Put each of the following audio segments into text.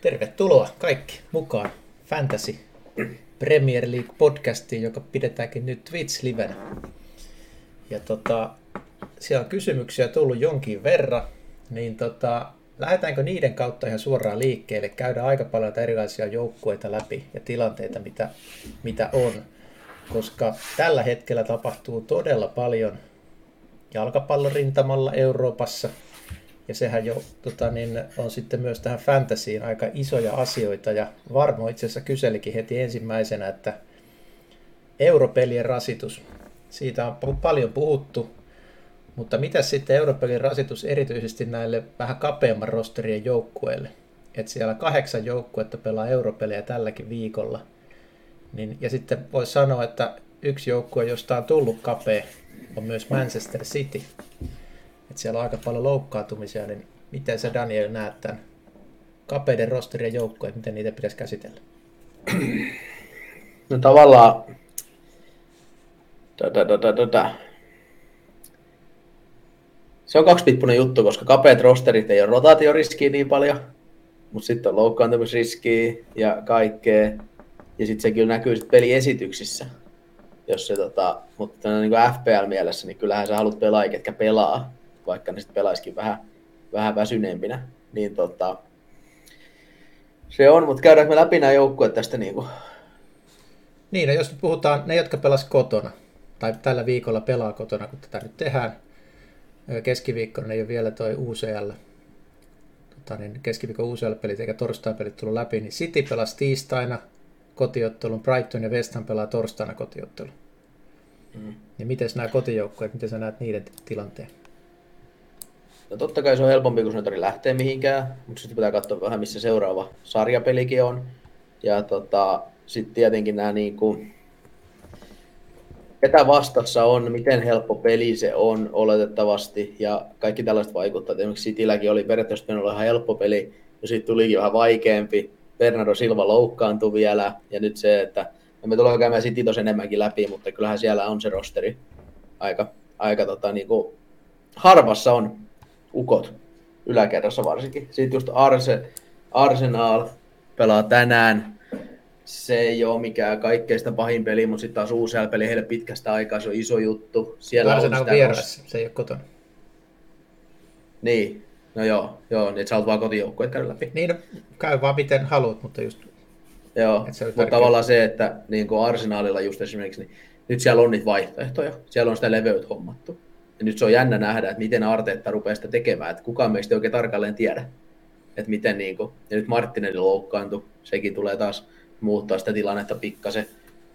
Tervetuloa kaikki mukaan Fantasy Premier League podcastiin, joka pidetäänkin nyt Twitch livenä. Ja tota, siellä on kysymyksiä tullut jonkin verran, niin tota, lähdetäänkö niiden kautta ihan suoraan liikkeelle? Käydään aika paljon erilaisia joukkueita läpi ja tilanteita, mitä, mitä on. Koska tällä hetkellä tapahtuu todella paljon jalkapallorintamalla Euroopassa – ja sehän jo tota, niin, on sitten myös tähän fantasyin aika isoja asioita. Ja Varmo itse asiassa kyselikin heti ensimmäisenä, että europelien rasitus. Siitä on paljon puhuttu, mutta mitä sitten europelien rasitus erityisesti näille vähän kapeamman rosterien joukkueille? Että siellä kahdeksan joukkuetta pelaa europelejä tälläkin viikolla. Niin, ja sitten voisi sanoa, että yksi joukkue, josta on tullut kapea, on myös Manchester City että siellä on aika paljon loukkaantumisia, niin miten sä Daniel näet tämän kapeiden rosterien joukkoja, miten niitä pitäisi käsitellä? No tavallaan tätä, tätä, tätä. Se on kaksipippunen juttu, koska kapeat rosterit ei ole rotaatioriskiä niin paljon, mutta sitten on loukkaantumisriskiä ja kaikkea. Ja sitten se kyllä näkyy sit peliesityksissä. Jos se, tota, mutta niin kuin FPL-mielessä, niin kyllähän sä haluat pelaajia, ketkä pelaa vaikka ne sitten pelaisikin vähän, vähän väsyneempinä. Niin tota, se on, mutta käydäänkö me läpi nämä joukkueet tästä niin kuin... Niin, no jos nyt puhutaan ne, jotka pelas kotona, tai tällä viikolla pelaa kotona, kun tätä nyt tehdään, keskiviikkona ei ole vielä toi UCL, tota, niin keskiviikon UCL-pelit eikä torstain-pelit tullut läpi, niin City pelasi tiistaina kotiottelun, Brighton ja West Ham pelaa torstaina kotiottelun. Mm. Ja miten nämä kotijoukkueet, miten sä näet niiden tilanteen? No totta kai se on helpompi, kun se lähtee mihinkään, mutta sitten pitää katsoa vähän, missä seuraava sarjapelikin on. Ja tota, sitten tietenkin nämä niin kuin, ketä vastassa on, miten helppo peli se on oletettavasti, ja kaikki tällaiset vaikuttaa. Esimerkiksi Cityläkin oli periaatteessa olla ihan helppo peli, ja sitten tulikin vähän vaikeampi. Bernardo Silva loukkaantui vielä, ja nyt se, että no me tullaan käymään City tos enemmänkin läpi, mutta kyllähän siellä on se rosteri aika, aika tota, niin kuin, harvassa on ukot yläkerrassa varsinkin. Sitten just Arse, Arsenal pelaa tänään. Se ei ole mikään kaikkeista pahin peli, mutta sitten taas uusi peli heille pitkästä aikaa, se on iso juttu. Siellä Arsenal on vieressä, se ei ole kotona. Niin, no joo, joo niin sä oot vaan kotijoukkueet käydä läpi. Niin, no, käy vaan miten haluat, mutta just... Joo, mutta tavallaan se, että niin kuin Arsenalilla just esimerkiksi, niin nyt siellä on niitä vaihtoehtoja, siellä on sitä leveyt hommattu ja nyt se on jännä nähdä, että miten Arteetta rupeaa sitä tekemään, että kukaan meistä ei oikein tarkalleen tiedä, että miten niin kuin, ja nyt Marttinen loukkaantui, sekin tulee taas muuttaa sitä tilannetta pikkasen,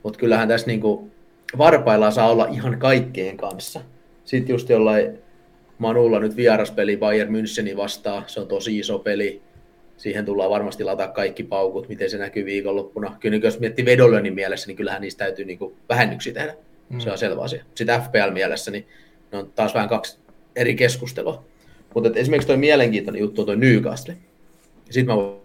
mutta kyllähän tässä niin kuin, varpaillaan saa olla ihan kaikkien kanssa. Sitten just jollain Manulla nyt vieraspeli Bayern Müncheni vastaan, se on tosi iso peli, siihen tullaan varmasti lataa kaikki paukut, miten se näkyy viikonloppuna. Kyllä jos miettii Vedolönin mielessä, niin kyllähän niistä täytyy niin kuin vähennyksiä tehdä. Mm. Se on selvä asia. Sitten FPL mielessä, niin ne on taas vähän kaksi eri keskustelua. Mutta esimerkiksi tuo mielenkiintoinen juttu on tuo Newcastle. Ja sit mä voin...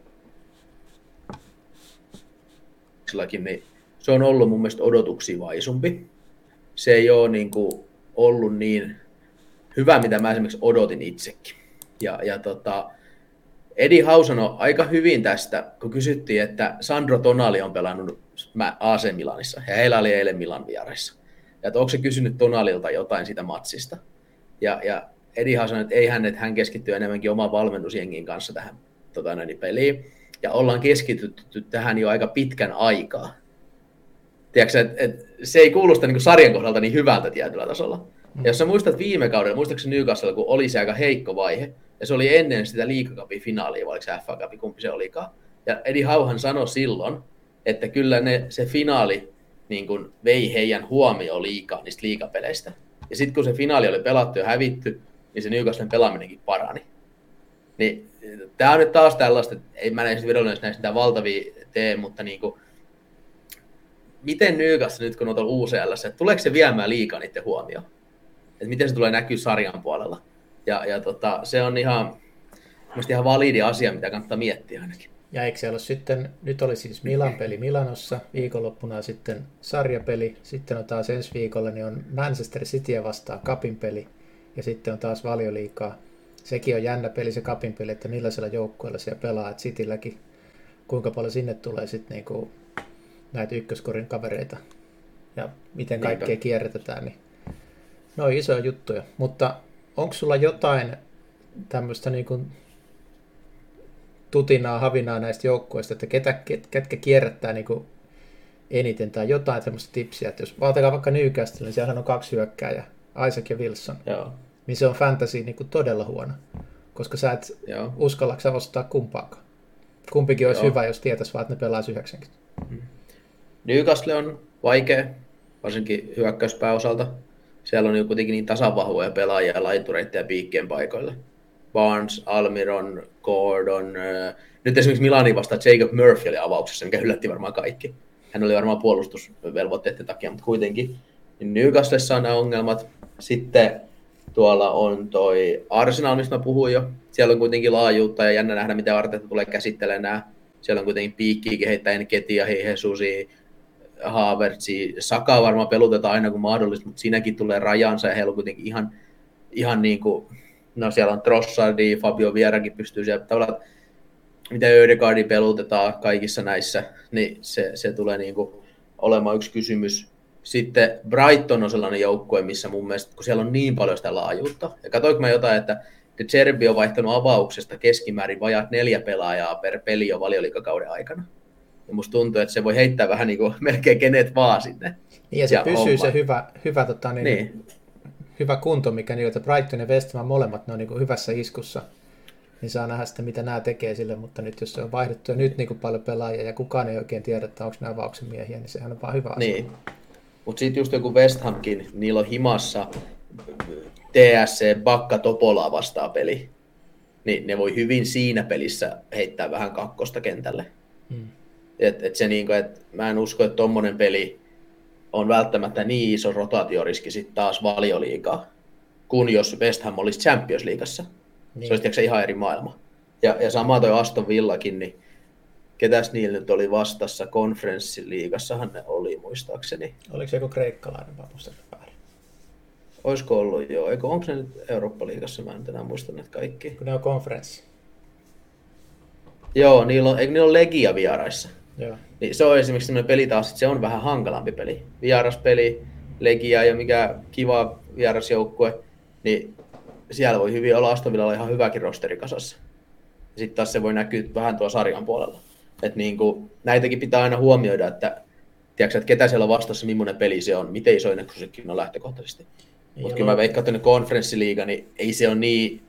niin se on ollut mun mielestä odotuksia vaisumpi. Se ei ole niin kuin ollut niin hyvä, mitä mä esimerkiksi odotin itsekin. Ja, ja tota, Edi Hausan on aika hyvin tästä, kun kysyttiin, että Sandro Tonali on pelannut AC Milanissa, ja heillä oli eilen Milan vieraissa ja että onko se kysynyt Tonalilta jotain siitä matsista. Ja, ja Edihan sanoi, että ei hän, että hän keskittyy enemmänkin oman valmennusjengin kanssa tähän tota, näin, peliin. Ja ollaan keskitytty tähän jo aika pitkän aikaa. Tiedätkö, että, että se ei kuulosta niin sarjan kohdalta niin hyvältä tietyllä tasolla. Ja jos sä muistat viime kaudella, muistaakseni Newcastle, kun oli se aika heikko vaihe, ja se oli ennen sitä liikakapin finaalia, vai oliko se FA Cup, kumpi se olikaan. Ja Eddie Hauhan sanoi silloin, että kyllä ne, se finaali niin kuin vei heidän huomioon liikaa niistä liikapeleistä. Ja sitten kun se finaali oli pelattu ja hävitty, niin se Newcastlen pelaaminenkin parani. Niin tämä on nyt taas tällaista, että ei mä näistä vedollisesti näistä valtavia tee, mutta niin kuin, miten Newcastle nyt kun on UCL, että tuleeko se viemään liikaa niiden huomioon? Että miten se tulee näkyä sarjan puolella? Ja, ja tota, se on ihan, ihan validi asia, mitä kannattaa miettiä ainakin. Ja eikö siellä ole sitten, nyt oli siis Milan peli Milanossa, viikonloppuna sitten sarjapeli, sitten on taas ensi viikolla, niin on Manchester Cityä vastaan kapin peli, ja sitten on taas valioliikaa. Sekin on jännä peli se kapin peli, että millaisella joukkueella siellä pelaa, että Citylläkin kuinka paljon sinne tulee sitten niinku näitä ykköskorin kavereita ja miten kaikkea Niinpä. kierrätetään, niin ne on isoja juttuja. Mutta onko sulla jotain tämmöistä niinku tutinaa, havinaa näistä joukkueista, että ketä, ket, ketkä kierrättää niinku eniten tai jotain semmoista tipsiä, että jos vaatakaa vaikka Newcastle, niin siellä on kaksi hyökkääjää, Isaac ja Wilson, Joo. niin se on fantasy niin kuin todella huono, koska sä et Joo. uskallaksa ostaa kumpaakaan. Kumpikin olisi Joo. hyvä, jos tietäisi vaan, että ne pelaisi 90. Mm. Newcastle on vaikea, varsinkin hyökkäyspääosalta. Siellä on kuitenkin niin tasavahvoja pelaajia laitureiden ja piikkien paikoille. Barnes, Almiron, Gordon. Nyt esimerkiksi Milani vasta Jacob Murphy oli avauksessa, mikä yllätti varmaan kaikki. Hän oli varmaan puolustusvelvoitteiden takia, mutta kuitenkin. Niin Newcastlessa on nämä ongelmat. Sitten tuolla on toi Arsenal, mistä mä puhuin jo. Siellä on kuitenkin laajuutta ja jännä nähdä, miten Arteta tulee käsittelemään nämä. Siellä on kuitenkin piikkiä kehittäjän Ketia, Jesusi, Havertzi, Saka varmaan pelutetaan aina kun mahdollista, mutta siinäkin tulee rajansa ja heillä on kuitenkin ihan, ihan niin kuin, no siellä on Trossardi, Fabio Vierakin pystyy siellä tavallaan, miten Ödegaardi pelutetaan kaikissa näissä, niin se, se tulee niin kuin olemaan yksi kysymys. Sitten Brighton on sellainen joukkue, missä mun mielestä, kun siellä on niin paljon sitä laajuutta, ja katsoinko mä jotain, että De Cerbi on vaihtanut avauksesta keskimäärin vajaat neljä pelaajaa per peli jo valioliikakauden aikana. Ja musta tuntuu, että se voi heittää vähän niin kuin melkein kenet vaan sinne. Niin ja se ja pysyy homma. se hyvä, hyvä, tota, niin, niin. Hyvä kunto, mikä että Brighton ja West Ham molemmat ne on niin hyvässä iskussa. Niin saa nähdä sitten, mitä nämä tekee sille, mutta nyt jos se on vaihdettu ja nyt niin kuin paljon pelaajia ja kukaan ei oikein tiedä, että onko nämä avauksen miehiä, niin sehän on vaan hyvä asia. Niin. Mutta sitten just joku West Hamkin, niillä on himassa TSC Bakka Topolaa vastaa peli. Niin ne voi hyvin siinä pelissä heittää vähän kakkosta kentälle. Hmm. Et, et se niinku, et mä en usko, että tommonen peli on välttämättä niin iso rotaatioriski sitten taas valioliikaa, kun jos West Ham olisi Champions Leagueassa. Niin. Se olisi ihan eri maailma. Ja, ja sama toi Aston Villakin, niin ketäs niillä nyt oli vastassa konferenssiliigassahan ne oli muistaakseni. Oliko se joku kreikkalainen, vai väärin? Olisiko ollut, joo. Eikö, onko se nyt Eurooppa-liigassa? Mä en enää muista näitä kaikki. Kun ne on konferenssi. Joo, niillä on, eikö niillä ole Legia vieraissa? Joo. Niin se on esimerkiksi sellainen peli taas, että se on vähän hankalampi peli. Vieraspeli, Legia ja mikä kiva vierasjoukkue, niin siellä voi hyvin olla Aston Villalla ihan hyväkin rosteri kasassa. Sitten taas se voi näkyä vähän tuolla sarjan puolella. Et niin kuin, näitäkin pitää aina huomioida, että, tiedätkö, että ketä siellä on vastassa, millainen peli se on, miten iso sekin on lähtökohtaisesti. Mutta kyllä mä veikkaan, että konferenssiliiga, niin ei se ole niin,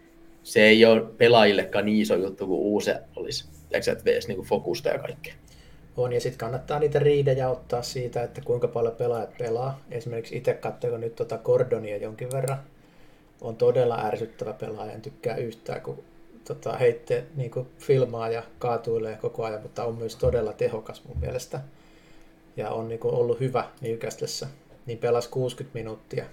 se ei ole pelaajillekaan niin iso juttu kuin uusi olisi. Tiedätkö, että veisi niin fokusta ja kaikkea. On, ja sitten kannattaa niitä riidejä ottaa siitä, että kuinka paljon pelaajat pelaa. Esimerkiksi itse katsoin nyt tuota Gordonia jonkin verran. On todella ärsyttävä pelaaja, en tykkää yhtään, kun tota, heitte niin filmaa ja kaatuilee koko ajan, mutta on myös todella tehokas mun mielestä. Ja on niin kuin, ollut hyvä Newcastlessa. Niin pelas 60 minuuttia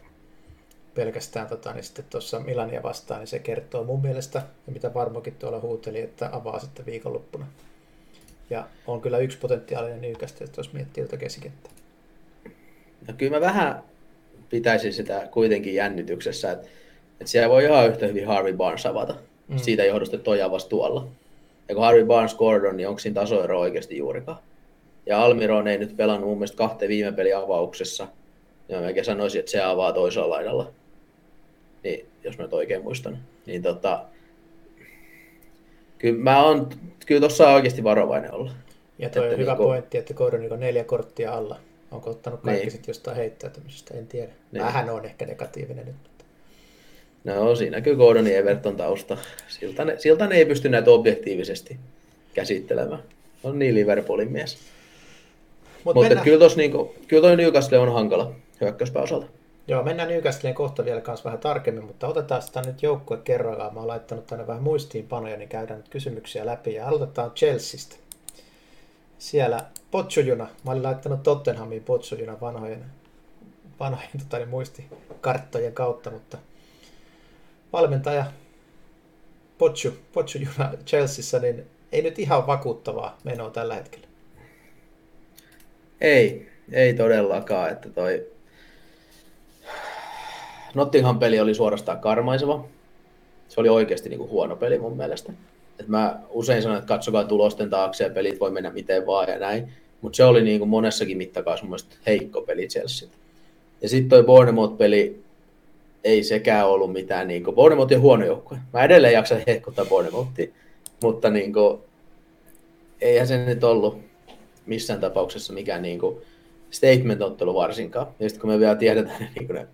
pelkästään tota, niin sitten tuossa Milania vastaan, niin se kertoo mun mielestä, ja mitä varmokin tuolla huuteli, että avaa sitten viikonloppuna. Ja on kyllä yksi potentiaalinen Newcastle, jos miettii tuota keskikenttää. No kyllä mä vähän pitäisin sitä kuitenkin jännityksessä, että, että siellä voi ihan yhtä hyvin Harvey Barnes avata mm. siitä johdosta, että toi avasi tuolla. Ja kun Harvey Barnes Gordon, niin onko siinä tasoero oikeasti juurikaan? Ja Almiron ei nyt pelannut mun mielestä kahteen viime peli avauksessa. Ja mä sanoisin, että se avaa toisella laidalla. Niin, jos mä nyt oikein muistan. Niin tota, kyllä mä oon, kyllä tuossa on oikeasti varovainen olla. Ja tuo on hyvä niin pointti, että Gordon on neljä korttia alla. Onko ottanut kaikki niin. sitten jostain heittäytymisestä, en tiedä. Niin. Vähän on ehkä negatiivinen nyt. No siinä kyllä Gordonin Everton tausta. Siltä ne, siltä ne ei pysty näitä objektiivisesti käsittelemään. On niin Liverpoolin mies. Mut Mutta mennään... kyllä, tos niinku, kyllä toi Newcastle on hankala hyökkäyspääosalta. Joo, mennään Newcastleen kohta vielä kanssa vähän tarkemmin, mutta otetaan sitä nyt joukkue kerrallaan. Mä oon laittanut tänne vähän muistiinpanoja, niin käydään nyt kysymyksiä läpi. Ja aloitetaan Chelseastä. Siellä Potsojuna. Mä olin laittanut Tottenhamiin Potsojuna vanhojen, vanhojen tota, niin muistikarttojen kautta, mutta valmentaja Potsu, Potsojuna Chelseassa, niin ei nyt ihan vakuuttavaa menoa tällä hetkellä. Ei, ei todellakaan, että toi Nottingham peli oli suorastaan karmaiseva. Se oli oikeasti niin kuin huono peli mun mielestä. Et mä usein sanon, että katsokaa tulosten taakse ja pelit voi mennä miten vaan ja näin. Mutta se oli niin kuin monessakin mittakaavassa mun mielestä heikko peli Chelsea. Ja sitten toi Bournemouth-peli, ei sekään ollut mitään. Niin kuin, Bournemouth on huono joukkue. Mä edelleen jaksan hehkuttaa Bournemouthia, mutta niin kuin, eihän se nyt ollut missään tapauksessa mikään niin kuin statement-ottelu varsinkaan. Ja sitten kun me vielä tiedetään, niin kuin ne,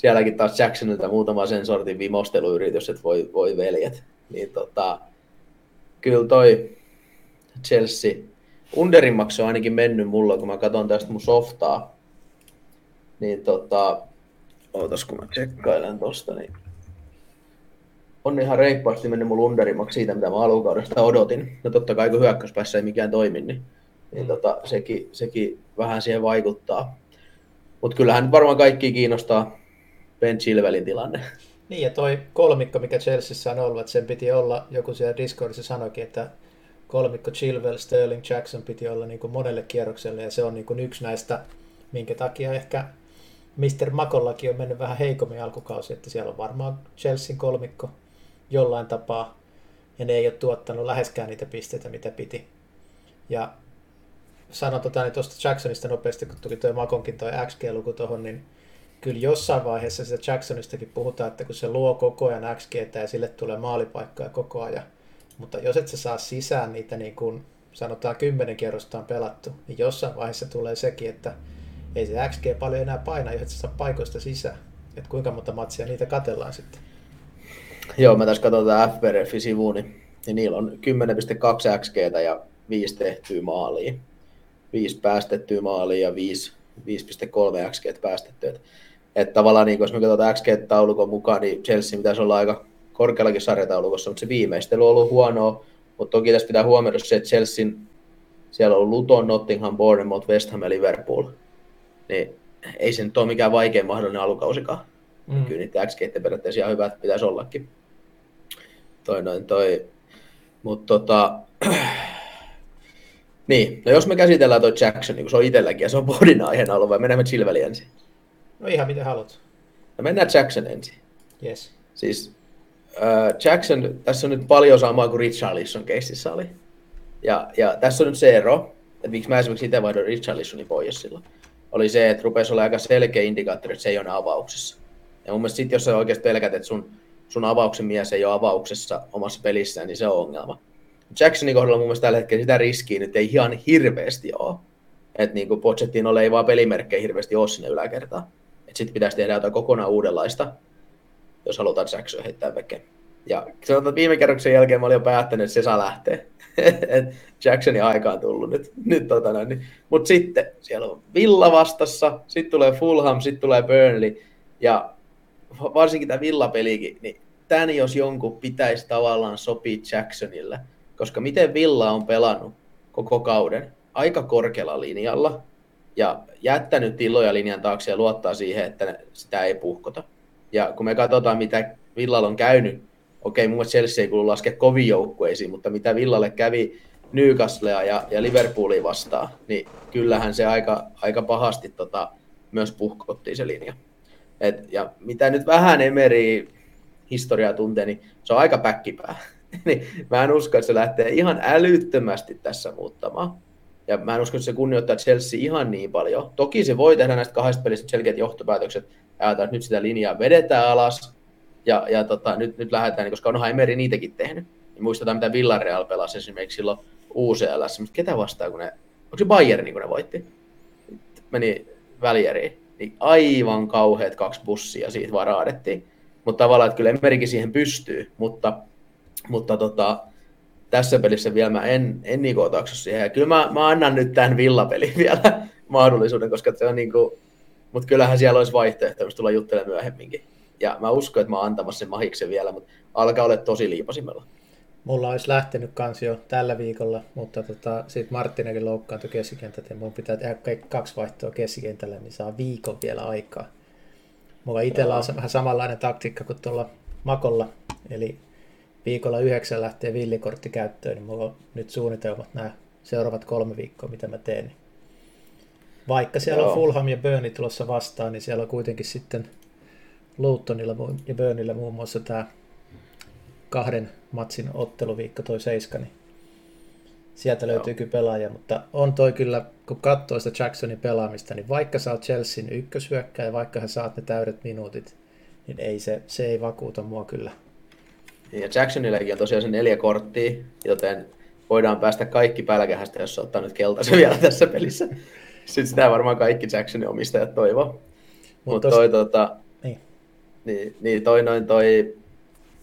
sielläkin taas Jacksonilta muutama sen sortin vimosteluyritys, että voi, voi veljet, niin tota, kyllä toi Chelsea, underimmaksi on ainakin mennyt mulla, kun mä katson tästä mun softaa, niin tota, ootas kun mä tsekkailen tosta, niin on ihan reippaasti mennyt mun underimmaksi siitä, mitä mä alukaudesta odotin. No totta kai kun hyökkäyspäässä ei mikään toimi, niin, niin tota, sekin, sekin vähän siihen vaikuttaa. Mutta kyllähän nyt varmaan kaikki kiinnostaa Ben Chilvelin tilanne. Niin ja toi kolmikko, mikä Chelseassa on ollut, että sen piti olla, joku siellä Discordissa sanoikin, että kolmikko Chilwell, Sterling, Jackson piti olla niin kuin monelle kierrokselle ja se on niin kuin yksi näistä, minkä takia ehkä Mr. Makollakin on mennyt vähän heikommin alkukausi, että siellä on varmaan Chelsean kolmikko jollain tapaa ja ne ei ole tuottanut läheskään niitä pisteitä, mitä piti. Ja sanon tota, niin tuosta Jacksonista nopeasti, kun tuli tuo Makonkin tuo XG-luku tuohon, niin kyllä jossain vaiheessa sitä Jacksonistakin puhutaan, että kun se luo koko ajan XG ja sille tulee maalipaikkaa koko ajan, mutta jos et sä saa sisään niitä niin kuin sanotaan kymmenen kierrosta on pelattu, niin jossain vaiheessa tulee sekin, että ei se XG paljon enää paina, jos et sä saa paikoista sisään. Että kuinka monta matsia niitä katellaan sitten. Joo, mä tässä katson tätä FPRF-sivuun, niin, niin niillä on 10,2 XG ja 5 tehtyä maalia. 5 päästettyä maalia ja 5, 5,3 XG päästettyä. Että et tavallaan niin, jos me katsotaan XG-taulukon mukaan, niin Chelsea pitäisi olla aika korkeallakin sarjataulukossa, mutta se viimeistely on ollut huonoa. Mutta toki tässä pitää huomioida se, että Chelsea, siellä on Luton, Nottingham, Bournemouth, West Ham ja Liverpool. Niin ei se nyt ole mikään vaikein mahdollinen alukausikaan. Mm. Kyllä niitä XG periaatteessa ihan hyvät pitäisi ollakin. Toi noin toi. Mutta tota, niin, no jos me käsitellään toi Jackson, niin kun se on itselläkin ja se on pohdin aiheena ollut, vai mennään Chilveli ensin? No ihan miten haluat. No mennään Jackson ensin. Yes. Siis äh, Jackson, tässä on nyt paljon samaa kuin Richarlison keississä oli. Ja, ja tässä on nyt se ero, että miksi mä esimerkiksi itse vaihdoin Richarlisonin pois silloin, oli se, että rupesi olla aika selkeä indikaattori, että se ei ole avauksessa. Ja mun mielestä sit, jos sä oikeasti pelkät, että sun, sun avauksen mies ei ole avauksessa omassa pelissään, niin se on ongelma. Jacksonin kohdalla mun mielestä tällä hetkellä sitä riskiä nyt ei ihan hirveästi ole. Että niin kuin Pochettinolle ei vaan pelimerkkejä hirveästi ole sinne yläkertaan. Että sitten pitäisi tehdä jotain kokonaan uudenlaista, jos halutaan Jackson heittää veke. Ja sanotaan, että viime kerroksen jälkeen mä olin jo päättänyt, että se saa lähteä. Jacksonin aika on tullut nyt. nyt tota. Niin. Mutta sitten siellä on Villa vastassa, sitten tulee Fulham, sitten tulee Burnley. Ja varsinkin tämä Villa-pelikin, niin tämän jos jonkun pitäisi tavallaan sopia Jacksonille. Koska miten Villa on pelannut koko kauden aika korkealla linjalla, ja jättänyt tilloja linjan taakse ja luottaa siihen, että sitä ei puhkota. Ja kun me katsotaan, mitä Villalla on käynyt, okei, mun mielestä Chelsea ei kuulu laskea kovin joukkueisiin, mutta mitä Villalle kävi Newcastlea ja, ja Liverpoolia vastaan, niin kyllähän se aika, aika pahasti tota, myös puhkottiin se linja. Et, ja mitä nyt vähän Emeri historiaa tuntee, niin se on aika päkkipää. niin mä en usko, että se lähtee ihan älyttömästi tässä muuttamaan. Ja mä en usko, että se kunnioittaa Chelsea ihan niin paljon. Toki se voi tehdä näistä kahdesta pelistä selkeät johtopäätökset. Että nyt sitä linjaa vedetään alas. Ja, ja tota, nyt, nyt lähdetään, niin koska onhan Emery niitäkin tehnyt. Niin muistetaan, mitä Villarreal pelasi esimerkiksi silloin UCL. Mutta ketä vastaa, kun ne... Onko se Bayern, niin kun ne voitti? Meni välieriin. Niin aivan kauheat kaksi bussia siitä vaan raadettiin. Mutta tavallaan, että kyllä Emerikin siihen pystyy. Mutta, mutta tota, tässä pelissä vielä mä en, en niin otaksu siihen. Ja kyllä mä, mä annan nyt tämän villapelin vielä mahdollisuuden, koska se on niin kuin, mutta kyllähän siellä olisi vaihtoehto, jos tulla juttelemaan myöhemminkin. Ja mä uskon, että mä oon antamassa sen mahiksen vielä, mutta alkaa olla tosi liipasimella. Mulla olisi lähtenyt kans jo tällä viikolla, mutta tota, sitten Marttinakin loukkaantui keskikentät ja mun pitää tehdä kaksi vaihtoa keskikentällä, niin saa viikon vielä aikaa. Mulla itsellä on vähän samanlainen taktiikka kuin tuolla Makolla, eli viikolla yhdeksän lähtee villikortti käyttöön, niin mulla on nyt suunnitelmat nämä seuraavat kolme viikkoa, mitä mä teen. Vaikka siellä Joo. on Fulham ja Burnley tulossa vastaan, niin siellä on kuitenkin sitten Lutonilla ja Burnilla muun muassa tämä kahden matsin otteluviikko toi seiska, niin sieltä löytyy kyllä pelaajia, mutta on toi kyllä, kun katsoo sitä Jacksonin pelaamista, niin vaikka sä oot Chelsean ykköshyökkäjä, vaikka hän saat ne täydet minuutit, niin ei se, se ei vakuuta mua kyllä. Ja Jacksonillakin on tosiaan se neljä korttia, joten voidaan päästä kaikki pälkähästä, jos ottaa nyt keltaisen vielä tässä pelissä. Sitten sitä varmaan kaikki Jacksonin omistajat toivoo. Mutta Mut toi, tota, niin. Niin, niin toi noin toi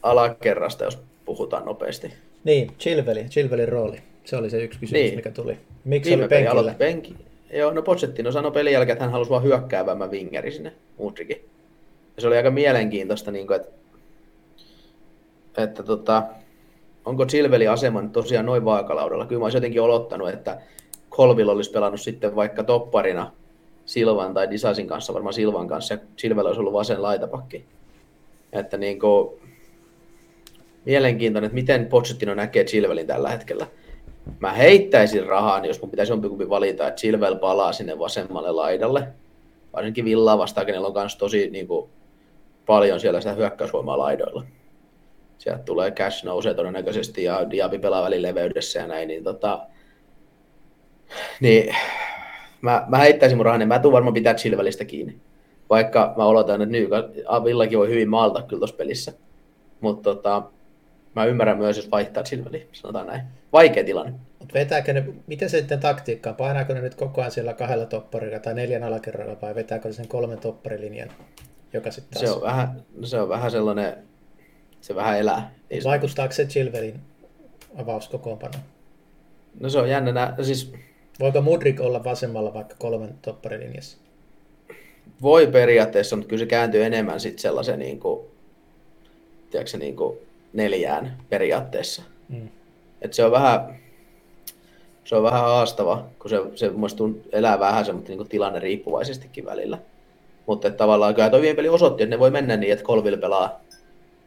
alakerrasta, jos puhutaan nopeasti. Niin, Chilveli, Chilvelin rooli. Se oli se yksi kysymys, niin. mikä tuli. Miksi Viime oli penkillä? Penki. Joo, no Pochettino sanoi pelin jälkeen, että hän halusi vaan hyökkäävämmän vingeri sinne Mudrikin. Ja se oli aika mielenkiintoista, niin kuin, että, että tota, onko Chilveli asema nyt tosiaan noin vaakalaudalla. Kyllä mä olisin jotenkin olottanut, että Colville olisi pelannut sitten vaikka topparina Silvan tai Disasin kanssa, varmaan Silvan kanssa, ja Chilvel olisi ollut vasen laitapakki. Että niin kuin, mielenkiintoinen, että miten Pochettino näkee Chilvelin tällä hetkellä. Mä heittäisin rahaa, niin jos mun pitäisi jompikumpi valita, että Chilvel palaa sinne vasemmalle laidalle. Varsinkin Villaa vastaan, kenellä on myös tosi niin kuin, paljon siellä sitä hyökkäysvoimaa laidoilla. Sieltä tulee cash nousee todennäköisesti ja Diaby pelaa välin leveydessä ja näin, niin tota, niin mä, mä heittäisin mun rahan, niin mä tuun varmaan pitää Chilvelistä kiinni. Vaikka mä oletan, että Villakin voi hyvin maalta kyllä tuossa pelissä. Mutta tota, mä ymmärrän myös, jos vaihtaa Chilveli, sanotaan näin. Vaikea tilanne. Mut vetääkö ne, miten se sitten taktiikkaa? Painaako ne nyt koko ajan siellä kahdella topparilla tai neljän alakerralla vai vetääkö ne sen kolmen topparilinjan? Joka sitten taas... se, on vähän, se on vähän sellainen, se vähän elää. Vaikuttaako se Chilvelin avauskokoonpano? No se on jännä. Nää, siis... Voiko Mudrik olla vasemmalla vaikka kolmen topparilinjassa? Voi periaatteessa, mutta kyllä se kääntyy enemmän sitten sellaisen niin kuin, tiedätkö, niin kuin neljään periaatteessa. Mm. Et se on vähän, se on vähän haastava, kun se, se mun elää vähän se, mutta niin tilanne riippuvaisestikin välillä. Mutta tavallaan kyllä toi peli osoitti, että ne voi mennä niin, että Colville pelaa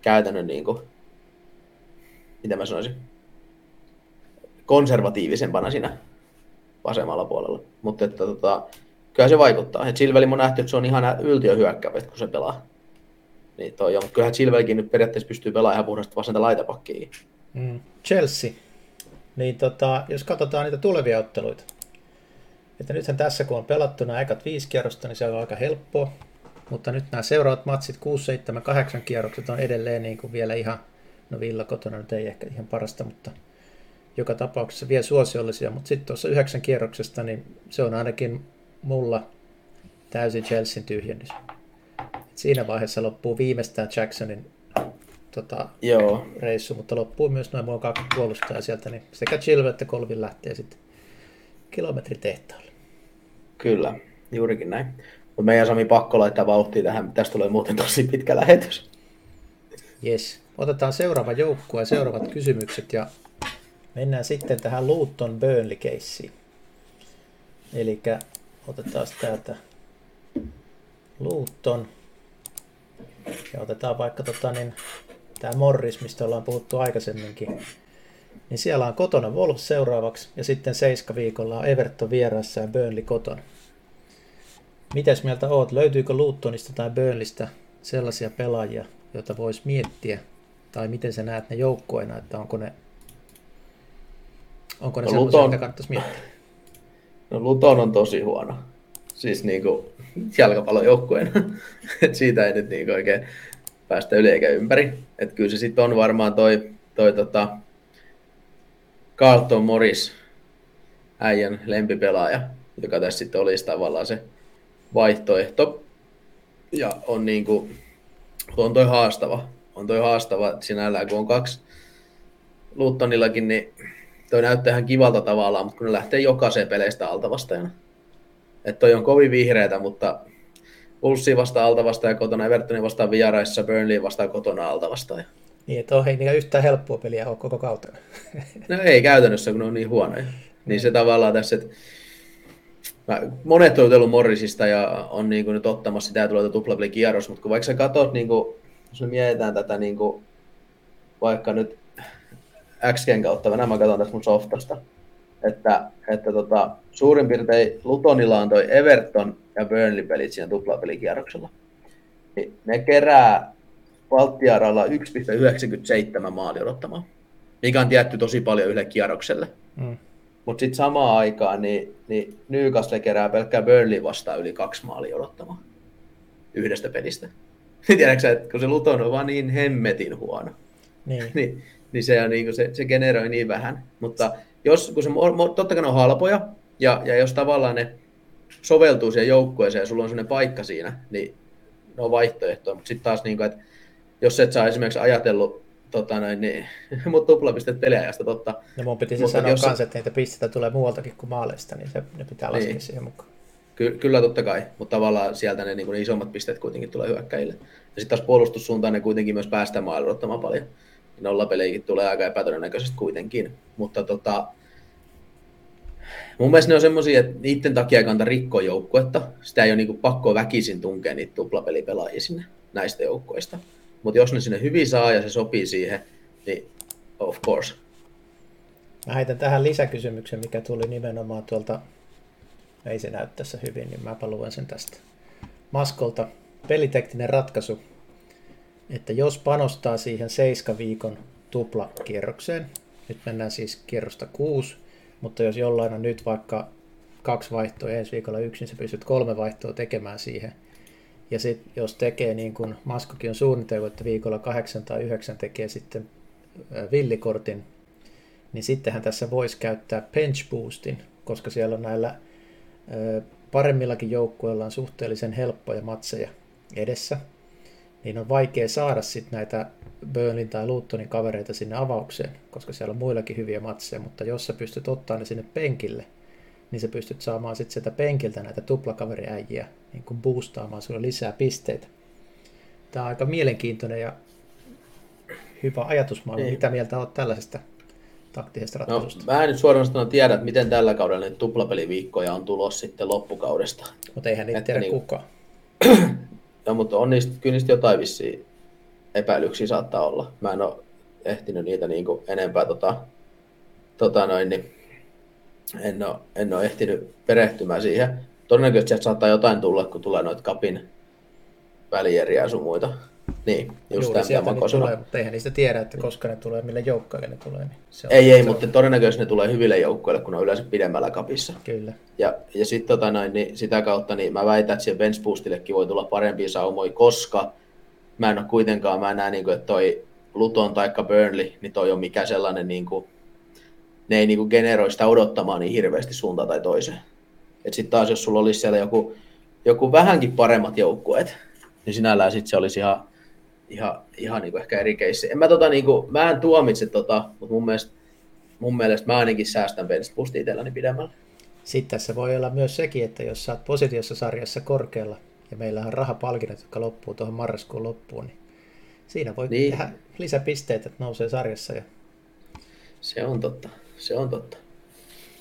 käytännön niin kuin, mitä mä sanoisin, konservatiivisempana siinä vasemmalla puolella. Mutta että tota, kyllä se vaikuttaa. Et Silveli on nähty, että se on ihan yltiöhyökkävä, kun se pelaa. Niin toi on, kyllähän Silvelkin nyt periaatteessa pystyy pelaamaan ihan puhdasta vasenta laitapakkia. Mm. Chelsea. Niin tota, jos katsotaan niitä tulevia otteluita. Että nythän tässä kun on pelattu nämä ekat viisi kierrosta, niin se on aika helppoa. Mutta nyt nämä seuraavat matsit, 6, 7, 8 kierrokset on edelleen niin kuin vielä ihan, no Villa kotona nyt ei ehkä ihan parasta, mutta joka tapauksessa vielä suosiollisia. Mutta sitten tuossa yhdeksän kierroksesta, niin se on ainakin mulla täysin Chelsean tyhjennys siinä vaiheessa loppuu viimeistään Jacksonin tota, Joo. reissu, mutta loppuu myös noin muun kaksi puolustajaa sieltä, niin sekä Chilve että Kolvin lähtee sitten kilometritehtaalle. Kyllä, juurikin näin. Mutta meidän Sami pakko laittaa vauhtia tähän, tästä tulee muuten tosi pitkä lähetys. Yes. Otetaan seuraava joukkue ja seuraavat kysymykset ja mennään sitten tähän Luton Burnley keissiin. Eli otetaan täältä Luton ja otetaan vaikka tota, niin, tämä Morris, mistä ollaan puhuttu aikaisemminkin. Niin siellä on kotona Wolves seuraavaksi ja sitten seiska viikolla on Everton vieressä ja Burnley kotona. Mitäs mieltä oot? Löytyykö Lutonista tai Burnleystä sellaisia pelaajia, joita voisi miettiä? Tai miten sä näet ne joukkoina, että onko ne, onko ne no, sellaisia, Luton... kannattaisi miettiä? No Luton on tosi huono. Siis niin kuin jalkapallojoukkueena. Et siitä ei nyt niin oikein päästä yli eikä ympäri. Et kyllä se sitten on varmaan toi, toi tota Carlton Morris, äijän lempipelaaja, joka tässä sitten olisi tavallaan se vaihtoehto. Ja on niin kuin, on toi haastava. On toi haastava sinällään, kun on kaksi Luttonillakin, niin toi näyttää ihan kivalta tavallaan, mutta kun ne lähtee jokaiseen peleistä altavastajana. Että toi on kovin vihreätä, mutta Ulssi vastaan alta vastaan ja kotona, Evertonin vastaan vieraissa, Burnley vastaan kotona alta vastaan. Niin, että on ei niitä yhtään helppoa peliä ole koko kautta. no ei käytännössä, kun ne on niin huonoja. Niin se tavallaan tässä, että Mä, monet on jutellut Morrisista ja on niin kuin nyt ottamassa sitä tulee tuplapeli kierros, mutta kun vaikka sä katsot, niin kuin, jos me mietitään tätä niin kuin, vaikka nyt XGen kautta, mä katson tässä mun softasta, että, että tota, suurin piirtein Lutonilla on toi Everton ja Burnley-pelit siinä tuplapelikierroksella. Niin ne kerää Valttiaralla 1,97 maali odottamaan, mikä on tietty tosi paljon yhdelle kierrokselle. Mm. Mutta sitten samaan aikaan niin, niin Newcastle kerää pelkkää Burnley vastaan yli kaksi maalia odottamaan yhdestä pelistä. Tiedätkö että kun se Luton on vaan niin hemmetin huono, niin, niin, niin, se, on, niin se, se generoi niin vähän. Mutta jos, kun se, totta kai ne on halpoja, ja, ja jos tavallaan ne soveltuu siihen joukkueeseen ja sulla on sellainen paikka siinä, niin ne on vaihtoehtoja. Mutta sitten taas, niin kuin, että jos et saa esimerkiksi ajatellut tota noin, niin, mutta tuplapistet peliajasta totta. No mun piti siis sanoa jos... kanssa, että niitä pisteitä tulee muualtakin kuin maaleista, niin se, ne pitää laskea niin. siihen mukaan. Ky- kyllä totta kai, mutta tavallaan sieltä ne, niin kuin ne isommat pisteet kuitenkin tulee hyökkäille. Ja sitten taas puolustussuuntaan ne kuitenkin myös päästään maailman paljon. Nollapeleikin tulee aika epätodennäköisesti kuitenkin. Mutta tota, mun mielestä ne on semmoisia, että niiden takia ei kannata rikkoa joukkuetta. Sitä ei ole niin pakko väkisin tunkea niitä tuplapelipelaajia sinne näistä joukkoista. Mutta jos ne sinne hyvin saa ja se sopii siihen, niin of course. Mä heitän tähän lisäkysymyksen, mikä tuli nimenomaan tuolta, ei se näy tässä hyvin, niin mäpä luen sen tästä. Maskolta pelitekninen ratkaisu, että jos panostaa siihen 7 viikon tuplakierrokseen, nyt mennään siis kierrosta 6, mutta jos jollain on nyt vaikka kaksi vaihtoa ensi viikolla yksin, niin sä pystyt kolme vaihtoa tekemään siihen – ja sitten jos tekee niin kuin Maskokin on suunnitellut, että viikolla 8 tai 9 tekee sitten villikortin, niin sittenhän tässä voisi käyttää bench boostin, koska siellä on näillä paremmillakin joukkueilla on suhteellisen helppoja matseja edessä, niin on vaikea saada sitten näitä Burnlin tai Lutonin kavereita sinne avaukseen, koska siellä on muillakin hyviä matseja, mutta jos sä pystyt ottaa ne sinne penkille, niin sä pystyt saamaan sitten sieltä penkiltä näitä tuplakaveriäjiä niin kuin boostaamaan sulle lisää pisteitä. Tämä on aika mielenkiintoinen ja hyvä ajatusmaailma. Niin. Mitä mieltä olet tällaisesta taktisesta no, ratkaisusta? No, mä en nyt suoraan sanoa tiedä, että miten tällä kaudella nyt tuplapeliviikkoja on tulossa sitten loppukaudesta. Mutta eihän niitä tiedä niin, kukaan. no, mutta on niistä, kyllä niistä jotain vissiä epäilyksiä saattaa olla. Mä en ole ehtinyt niitä niin kuin enempää tota, tota noin, niin en ole, en ole ehtinyt perehtymään siihen. Todennäköisesti sieltä saattaa jotain tulla, kun tulee noita kapin välieriä ja sun muita. Niin, just Juuri sieltä ne tulee, mutta eihän niistä tiedä, että koska ne tulee, mille joukkoille ne tulee. Niin se on, ei, ei, se mutta on. todennäköisesti ne tulee hyville joukkoille, kun ne on yleensä pidemmällä kapissa. Kyllä. Ja, ja sitten tota noin, niin sitä kautta niin mä väitän, että siihen bench boostillekin voi tulla parempia saumoja, koska mä en ole kuitenkaan, mä näen, niin kuin, että toi Luton tai Burnley, niin toi on mikä sellainen niin kuin, ne ei niinku generoi sitä odottamaan niin hirveästi suuntaan tai toiseen. Et sitten taas jos sulla olisi siellä joku, joku vähänkin paremmat joukkueet, niin sinällään sitten se olisi ihan, ihan, ihan niinku ehkä eri keissi. En mä, tota, niinku, mä en tuomitse tota, mutta mun mielestä, mun mielestä mä ainakin säästän bench itselläni pidemmällä. Sitten tässä voi olla myös sekin, että jos sä oot positiossa sarjassa korkealla, ja meillä on rahapalkinnot, jotka loppuu tuohon marraskuun loppuun, niin siinä voi niin. tehdä lisäpisteitä, että nousee sarjassa. Ja... Se on totta se on totta.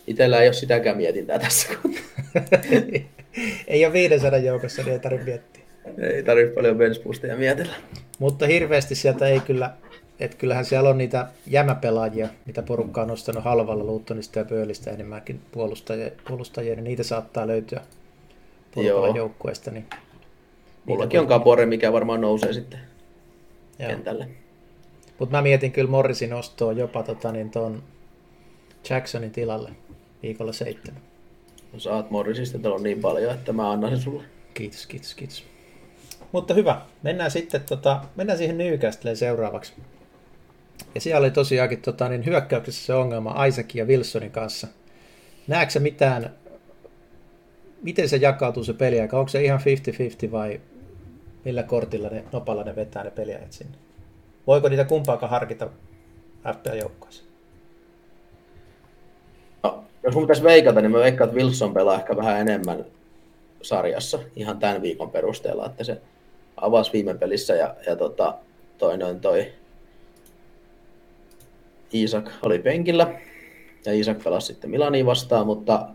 Itellä ei ole sitäkään mietintää tässä. ei ole 500 joukossa, niin ei tarvitse miettiä. Ei tarvitse paljon benchboosteja mietellä. Mutta hirveästi sieltä ei kyllä, että kyllähän siellä on niitä jämäpelaajia, mitä porukka on nostanut halvalla Luuttonista ja Pöölistä enemmänkin puolustajia, puolustajia niin niitä saattaa löytyä porukalla joukkueesta. Niin Mullakin on Kapore, mikä varmaan nousee sitten Joo. kentälle. Mutta mä mietin kyllä Morrisin ostoa jopa tota, niin ton Jacksonin tilalle viikolla seitsemän. No saat Morrisista on niin paljon, että mä annan sen sulle. Kiitos, kiitos, kiitos. Mutta hyvä. Mennään sitten tota, mennään siihen Newcastleen seuraavaksi. Ja siellä oli tosiaankin tota, niin hyökkäyksessä se ongelma Isaac ja Wilsonin kanssa. Näetkö mitään, miten se jakautuu se peliaika? Onko se ihan 50-50 vai millä kortilla ne, nopalla ne vetää ne peliajat sinne? Voiko niitä kumpaakaan harkita FPL-joukkoissa? Jos mun pitäisi veikata, niin mä veikkaan, että Wilson pelaa ehkä vähän enemmän sarjassa ihan tämän viikon perusteella, että se avasi viime pelissä ja, ja tota, toi noin toi Isak oli penkillä ja Isak pelasi sitten Milaniin vastaan, mutta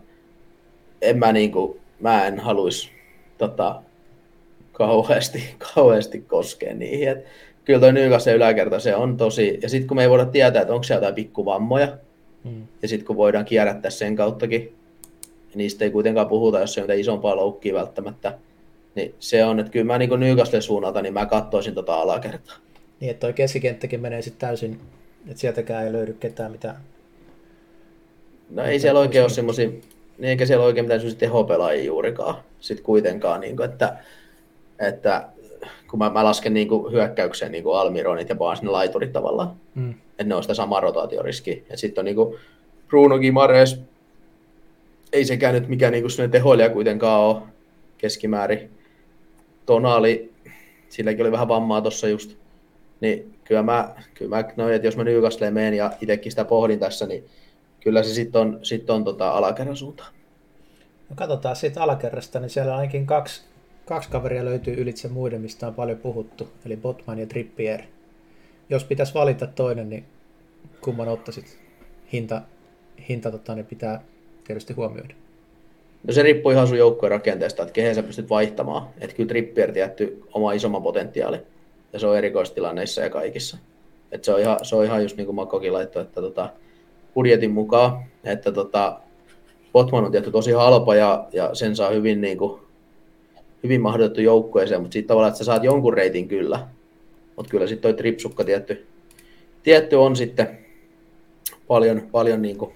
en mä, niinku, mä en haluaisi tota, kauheasti, kauheasti koskea niihin. Et kyllä toi Newcastle yläkerta se on tosi, ja sitten kun me ei voida tietää, että onko siellä jotain pikkuvammoja, Mm. Ja sitten kun voidaan kierrättää sen kauttakin, niistä ei kuitenkaan puhuta, jos ei ole mitään isompaa loukkia välttämättä, Niin se on, että kyllä mä niin Newcastle suunnalta, niin mä katsoisin tota alakertaa. Niin, että toi keskikenttäkin menee sitten täysin, että sieltäkään ei löydy ketään, mitä... No ei siellä oikein ole semmoisia, niin eikä siellä oikein mitään semmoisia tehopelaajia juurikaan sitten kuitenkaan, niin kuin, että, että kun mä, mä lasken niin kuin hyökkäykseen niin kuin Almironit ja vaan sinne laiturit tavallaan, mm. että ne on sitä samaa rotaatioriskiä. Ja sitten on niin kuin Bruno Gimares, ei sekään nyt mikään niin kuin tehoilija kuitenkaan ole keskimäärin. Tonali, silläkin oli vähän vammaa tuossa just, niin kyllä mä, kyllä mä no, että jos mä Newcastleen menen ja itsekin sitä pohdin tässä, niin kyllä se sitten on, sit on tota alakerran suuntaan. No katsotaan siitä alakerrasta, niin siellä ainakin kaksi, kaksi kaveria löytyy ylitse muiden, mistä on paljon puhuttu, eli Botman ja Trippier. Jos pitäisi valita toinen, niin kumman ottaisit? Hinta, hinta tota, niin pitää tietysti huomioida. No se riippuu ihan sun joukkueen rakenteesta, että kehen sä pystyt vaihtamaan. Että kyllä Trippier tietty oma isomman potentiaali. Ja se on erikoistilanneissa ja kaikissa. Että se on ihan, se on ihan just niin kuin Makokin laittoi, että tota, budjetin mukaan, että tota, Botman on tietty tosi halpa ja, ja sen saa hyvin, niin kuin, hyvin mahdotettu joukkueeseen, mutta sitten tavallaan, että sä saat jonkun reitin kyllä. Mutta kyllä sitten toi tripsukka tietty, tietty on sitten paljon, paljon niin kuin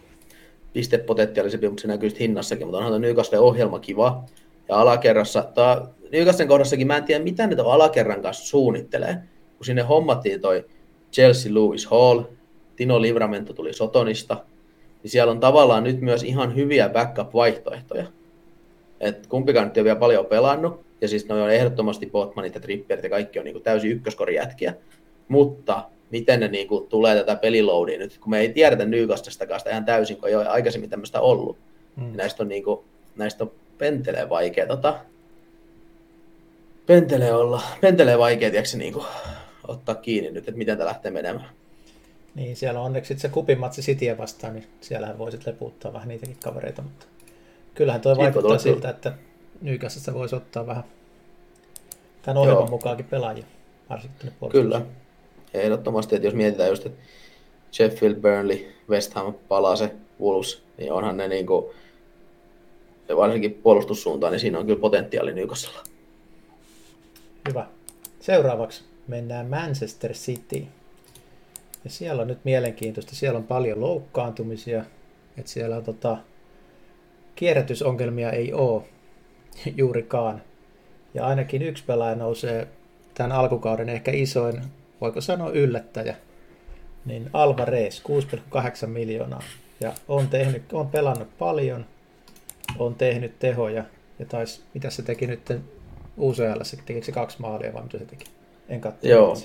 pistepotentiaalisempi, mutta se näkyy hinnassakin, mutta onhan Newcastle ohjelma kiva. Ja alakerrassa, tai Newcastlen kohdassakin mä en tiedä, mitä ne alakerran kanssa suunnittelee, kun sinne hommattiin toi Chelsea Lewis Hall, Tino Livramento tuli Sotonista, niin siellä on tavallaan nyt myös ihan hyviä backup-vaihtoehtoja. Et kumpikaan nyt ei ole vielä paljon pelannut, ja siis ne on ehdottomasti Botmanit ja Tripperit ja kaikki on niin täysin ykköskorijätkiä, mutta miten ne niin kuin, tulee tätä peliloadia nyt, kun me ei tiedetä Newcastestakaan sitä ihan täysin, kun ei ole aikaisemmin tämmöistä ollut. Mm. Näistä on, niin kuin, näistä on pentelee vaikea, tota, pentelee olla, pentelee vaikea, tiedätkö, niin kuin, ottaa kiinni nyt, että miten tämä lähtee menemään. Niin, siellä on onneksi se kupimatsi Cityä vastaan, niin siellähän voisit leputtaa vähän niitäkin kavereita, mutta kyllähän tuo vaikuttaa siltä, että Newcastlesta voisi ottaa vähän tämän ohjelman Joo. mukaankin pelaajia, varsinkin Kyllä, ehdottomasti, että jos mietitään just, että Sheffield, Burnley, West Ham, palaa se Wolves, niin onhan ne niin kuin, varsinkin puolustussuuntaan, niin siinä on kyllä potentiaali Newcastlella. Hyvä. Seuraavaksi mennään Manchester City. Ja siellä on nyt mielenkiintoista. Siellä on paljon loukkaantumisia. Että siellä on tota, kierrätysongelmia ei ole juurikaan. Ja ainakin yksi pelaaja nousee tämän alkukauden ehkä isoin voiko sanoa yllättäjä, niin Alvarez 6,8 miljoonaa. Ja on, tehnyt, on pelannut paljon, on tehnyt tehoja ja taisi, mitä se teki nyt UCL, tekikö se kaksi maalia vai mitä se teki? En katso. Joo.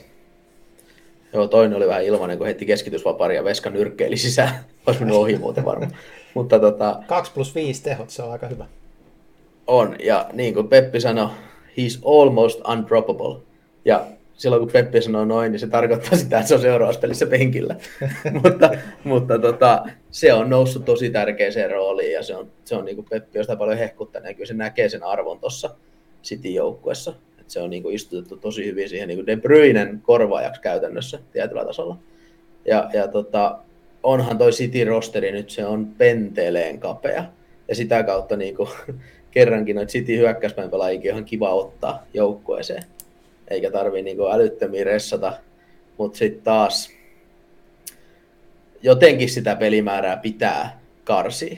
Joo, toinen oli vähän ilmanen, kun heitti keskitysvapari ja Veska nyrkkeili sisään. Olisi mennyt ohi muuten varmaan. Mutta tota, 2 plus 5 tehot, se on aika hyvä. On, ja niin kuin Peppi sanoi, he's almost undroppable. Ja silloin kun Peppi sanoo noin, niin se tarkoittaa sitä, että se on seuraavassa pelissä penkillä. mutta mutta tota, se on noussut tosi tärkeäseen rooliin ja se on, se on niin kuin Peppi on sitä paljon hehkuttanut ja kyllä se näkee sen arvon tuossa City-joukkuessa. Et se on niin kuin istutettu tosi hyvin siihen niin kuin De Bruynen korvaajaksi käytännössä tietyllä tasolla. Ja, ja tota, onhan toi City-rosteri nyt, se on penteleen kapea. Ja sitä kautta niin kuin, kerrankin noita City hyökkäyspäin pelaajia on kiva ottaa joukkueeseen eikä tarvi niinku älyttömiä ressata, mutta sitten taas jotenkin sitä pelimäärää pitää karsia.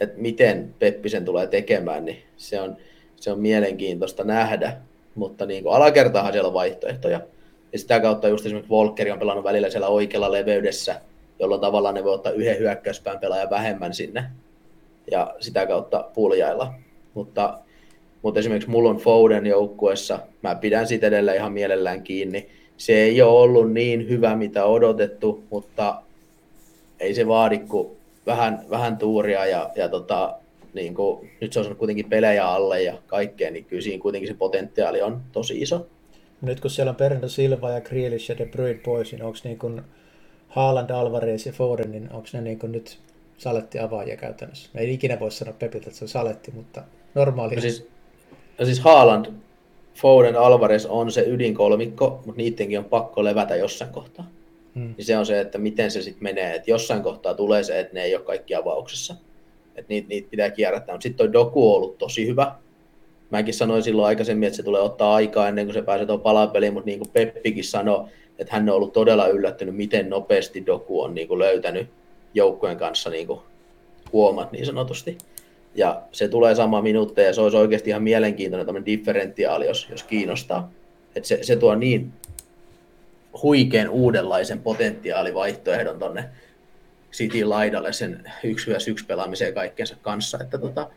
että miten Peppisen tulee tekemään, niin se on, se on mielenkiintoista nähdä, mutta niin kuin alakertahan siellä on vaihtoehtoja. Ja sitä kautta just esimerkiksi Volkeri on pelannut välillä siellä oikealla leveydessä, jolloin tavallaan ne voi ottaa yhden hyökkäyspään pelaajan vähemmän sinne ja sitä kautta puljailla. Mutta mutta esimerkiksi mulla on Foden joukkuessa, mä pidän siitä edelleen ihan mielellään kiinni. Se ei ole ollut niin hyvä, mitä odotettu, mutta ei se vaadi kuin vähän, vähän tuuria ja, ja tota, niin kuin, nyt se on saanut kuitenkin pelejä alle ja kaikkea, niin kyllä siinä kuitenkin se potentiaali on tosi iso. Nyt kun siellä on Bernardo Silva ja Grealish ja De Bruyne pois, niin onko niin kuin Haaland, Alvarez ja Foden, niin onko ne niin kuin nyt saletti avaajia käytännössä? Ei ikinä voi sanoa Pepiltä, että se on saletti, mutta normaali. No siis, No siis Haaland, Foden, Alvarez on se ydinkolmikko, mutta niidenkin on pakko levätä jossain kohtaa. Hmm. Niin se on se, että miten se sitten menee. Että jossain kohtaa tulee se, että ne ei ole kaikki avauksessa. Että niitä, niitä pitää kierrättää. Mutta sitten toi Doku on ollut tosi hyvä. mäkin sanoin silloin aikaisemmin, että se tulee ottaa aikaa ennen kuin se pääsee tuon palapeliin, mutta niin kuin Peppikin sanoi, että hän on ollut todella yllättynyt, miten nopeasti Doku on niin kuin löytänyt joukkojen kanssa niin kuin huomat niin sanotusti. Ja se tulee sama minuutteja ja se olisi oikeasti ihan mielenkiintoinen tämmöinen differentiaali, jos, jos kiinnostaa. että se, se tuo niin huikean uudenlaisen potentiaalivaihtoehdon tonne City laidalle sen 1 1 pelaamiseen kaikkensa kanssa, että tota,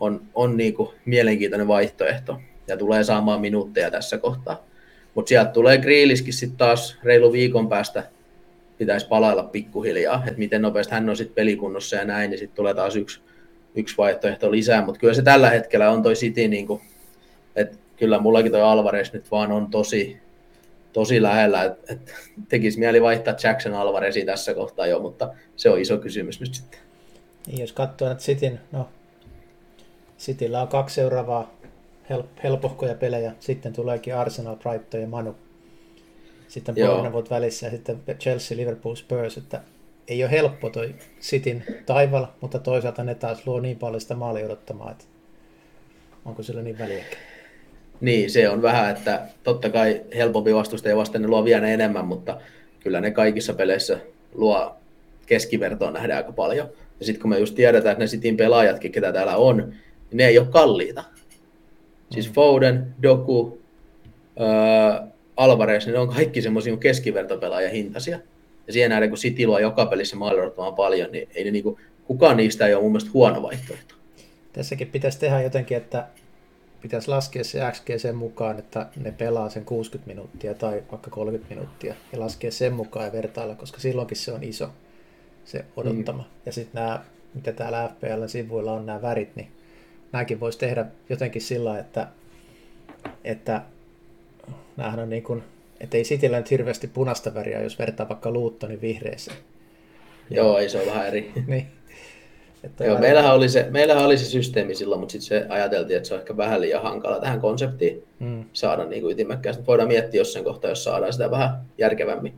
on, on niinku mielenkiintoinen vaihtoehto ja tulee saamaan minuutteja tässä kohtaa. Mutta sieltä tulee Grealiskin sitten taas reilu viikon päästä pitäisi palailla pikkuhiljaa, että miten nopeasti hän on sitten pelikunnossa ja näin, niin sitten tulee taas yksi, yksi vaihtoehto lisää, mutta kyllä se tällä hetkellä on toi City, niin kuin, että kyllä mullakin toi Alvarez nyt vaan on tosi, tosi lähellä, että et tekisi mieli vaihtaa Jackson Alvarezi tässä kohtaa jo, mutta se on iso kysymys nyt sitten. Niin, jos katsoo että Cityn, no Cityllä on kaksi seuraavaa help- helpohkoja pelejä, sitten tuleekin Arsenal, Brighton ja Manu. Sitten Bournemouth välissä ja sitten Chelsea, Liverpool, Spurs, että ei ole helppo toi Cityn taival, mutta toisaalta ne taas luo niin paljon sitä maali odottamaa, että onko sillä niin väliäkään. Niin, se on vähän, että totta kai helpompi vastustaja vasten ne luo vielä enemmän, mutta kyllä ne kaikissa peleissä luo keskivertoon nähdään aika paljon. Ja sitten kun me just tiedetään, että ne Cityn pelaajatkin, ketä täällä on, niin ne ei ole kalliita. Siis mm. Foden, Doku, äh, Alvarez, niin ne on kaikki semmoisia keskivertopelaajia hintaisia. Ja siihen nähdään, kun City luo joka pelissä maalirottamaan paljon, niin ei ne niinku, kukaan niistä ei ole mun mielestä huono vaihtoehto. Tässäkin pitäisi tehdä jotenkin, että pitäisi laskea se XG sen mukaan, että ne pelaa sen 60 minuuttia tai vaikka 30 minuuttia ja laskea sen mukaan ja vertailla, koska silloinkin se on iso se odottama. Mm. Ja sitten nämä, mitä täällä FPL-sivuilla on nämä värit, niin nämäkin voisi tehdä jotenkin sillä että, että näähän on niin kuin, että ei Cityllä nyt hirveästi punaista väriä, jos vertaa vaikka Luuttonin vihreeseen. Joo, ei se ole vähän eri. niin. Että Joo, meillähän oli, se, meillähän oli se systeemi silloin, mutta sitten se ajateltiin, että se on ehkä vähän liian hankala tähän konseptiin mm. saada niin kuin ytimekkäästi. Voidaan miettiä jossain kohtaa, jos saadaan sitä vähän järkevämmin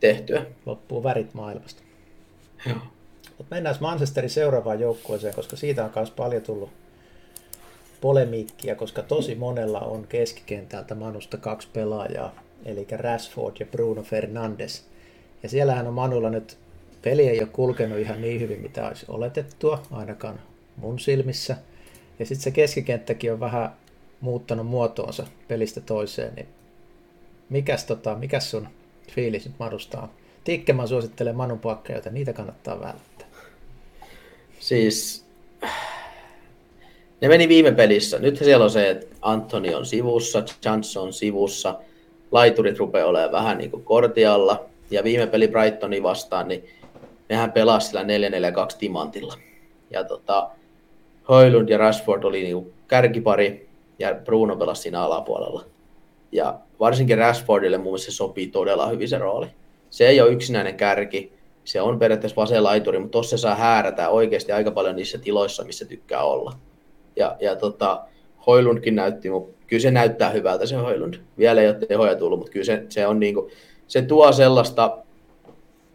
tehtyä. Loppuu värit maailmasta. Joo. Mutta mennään Manchesterin seuraavaan joukkueeseen, koska siitä on myös paljon tullut polemiikkia, koska tosi monella on keskikentältä Manusta kaksi pelaajaa, eli Rashford ja Bruno Fernandes. Ja siellähän on Manulla nyt peli ei ole kulkenut ihan niin hyvin, mitä olisi oletettua, ainakaan mun silmissä. Ja sitten se keskikenttäkin on vähän muuttanut muotoonsa pelistä toiseen, niin mikäs, tota, mikäs sun fiilis nyt Manusta on? Tikkemän suosittelee Manun pakkeja, joten niitä kannattaa välttää. Siis ne meni viime pelissä. Nyt siellä on se, että Antoni on sivussa, Chance on sivussa, laiturit rupeaa olemaan vähän niin kuin kortialla. Ja viime peli Brightoni vastaan, niin nehän pelasi sillä 4-4-2 timantilla. Ja tota, Hoylund ja Rashford oli niin kärkipari ja Bruno pelasi siinä alapuolella. Ja varsinkin Rashfordille mun mielestä se sopii todella hyvin se rooli. Se ei ole yksinäinen kärki, se on periaatteessa vasen laituri, mutta tossa se saa häärätä oikeasti aika paljon niissä tiloissa, missä tykkää olla. Ja, ja tota, Hoilundkin näytti, mutta kyllä se näyttää hyvältä se Hoilund. Vielä ei ole tehoja tullut, mutta kyllä se, se on niinku, se tuo sellaista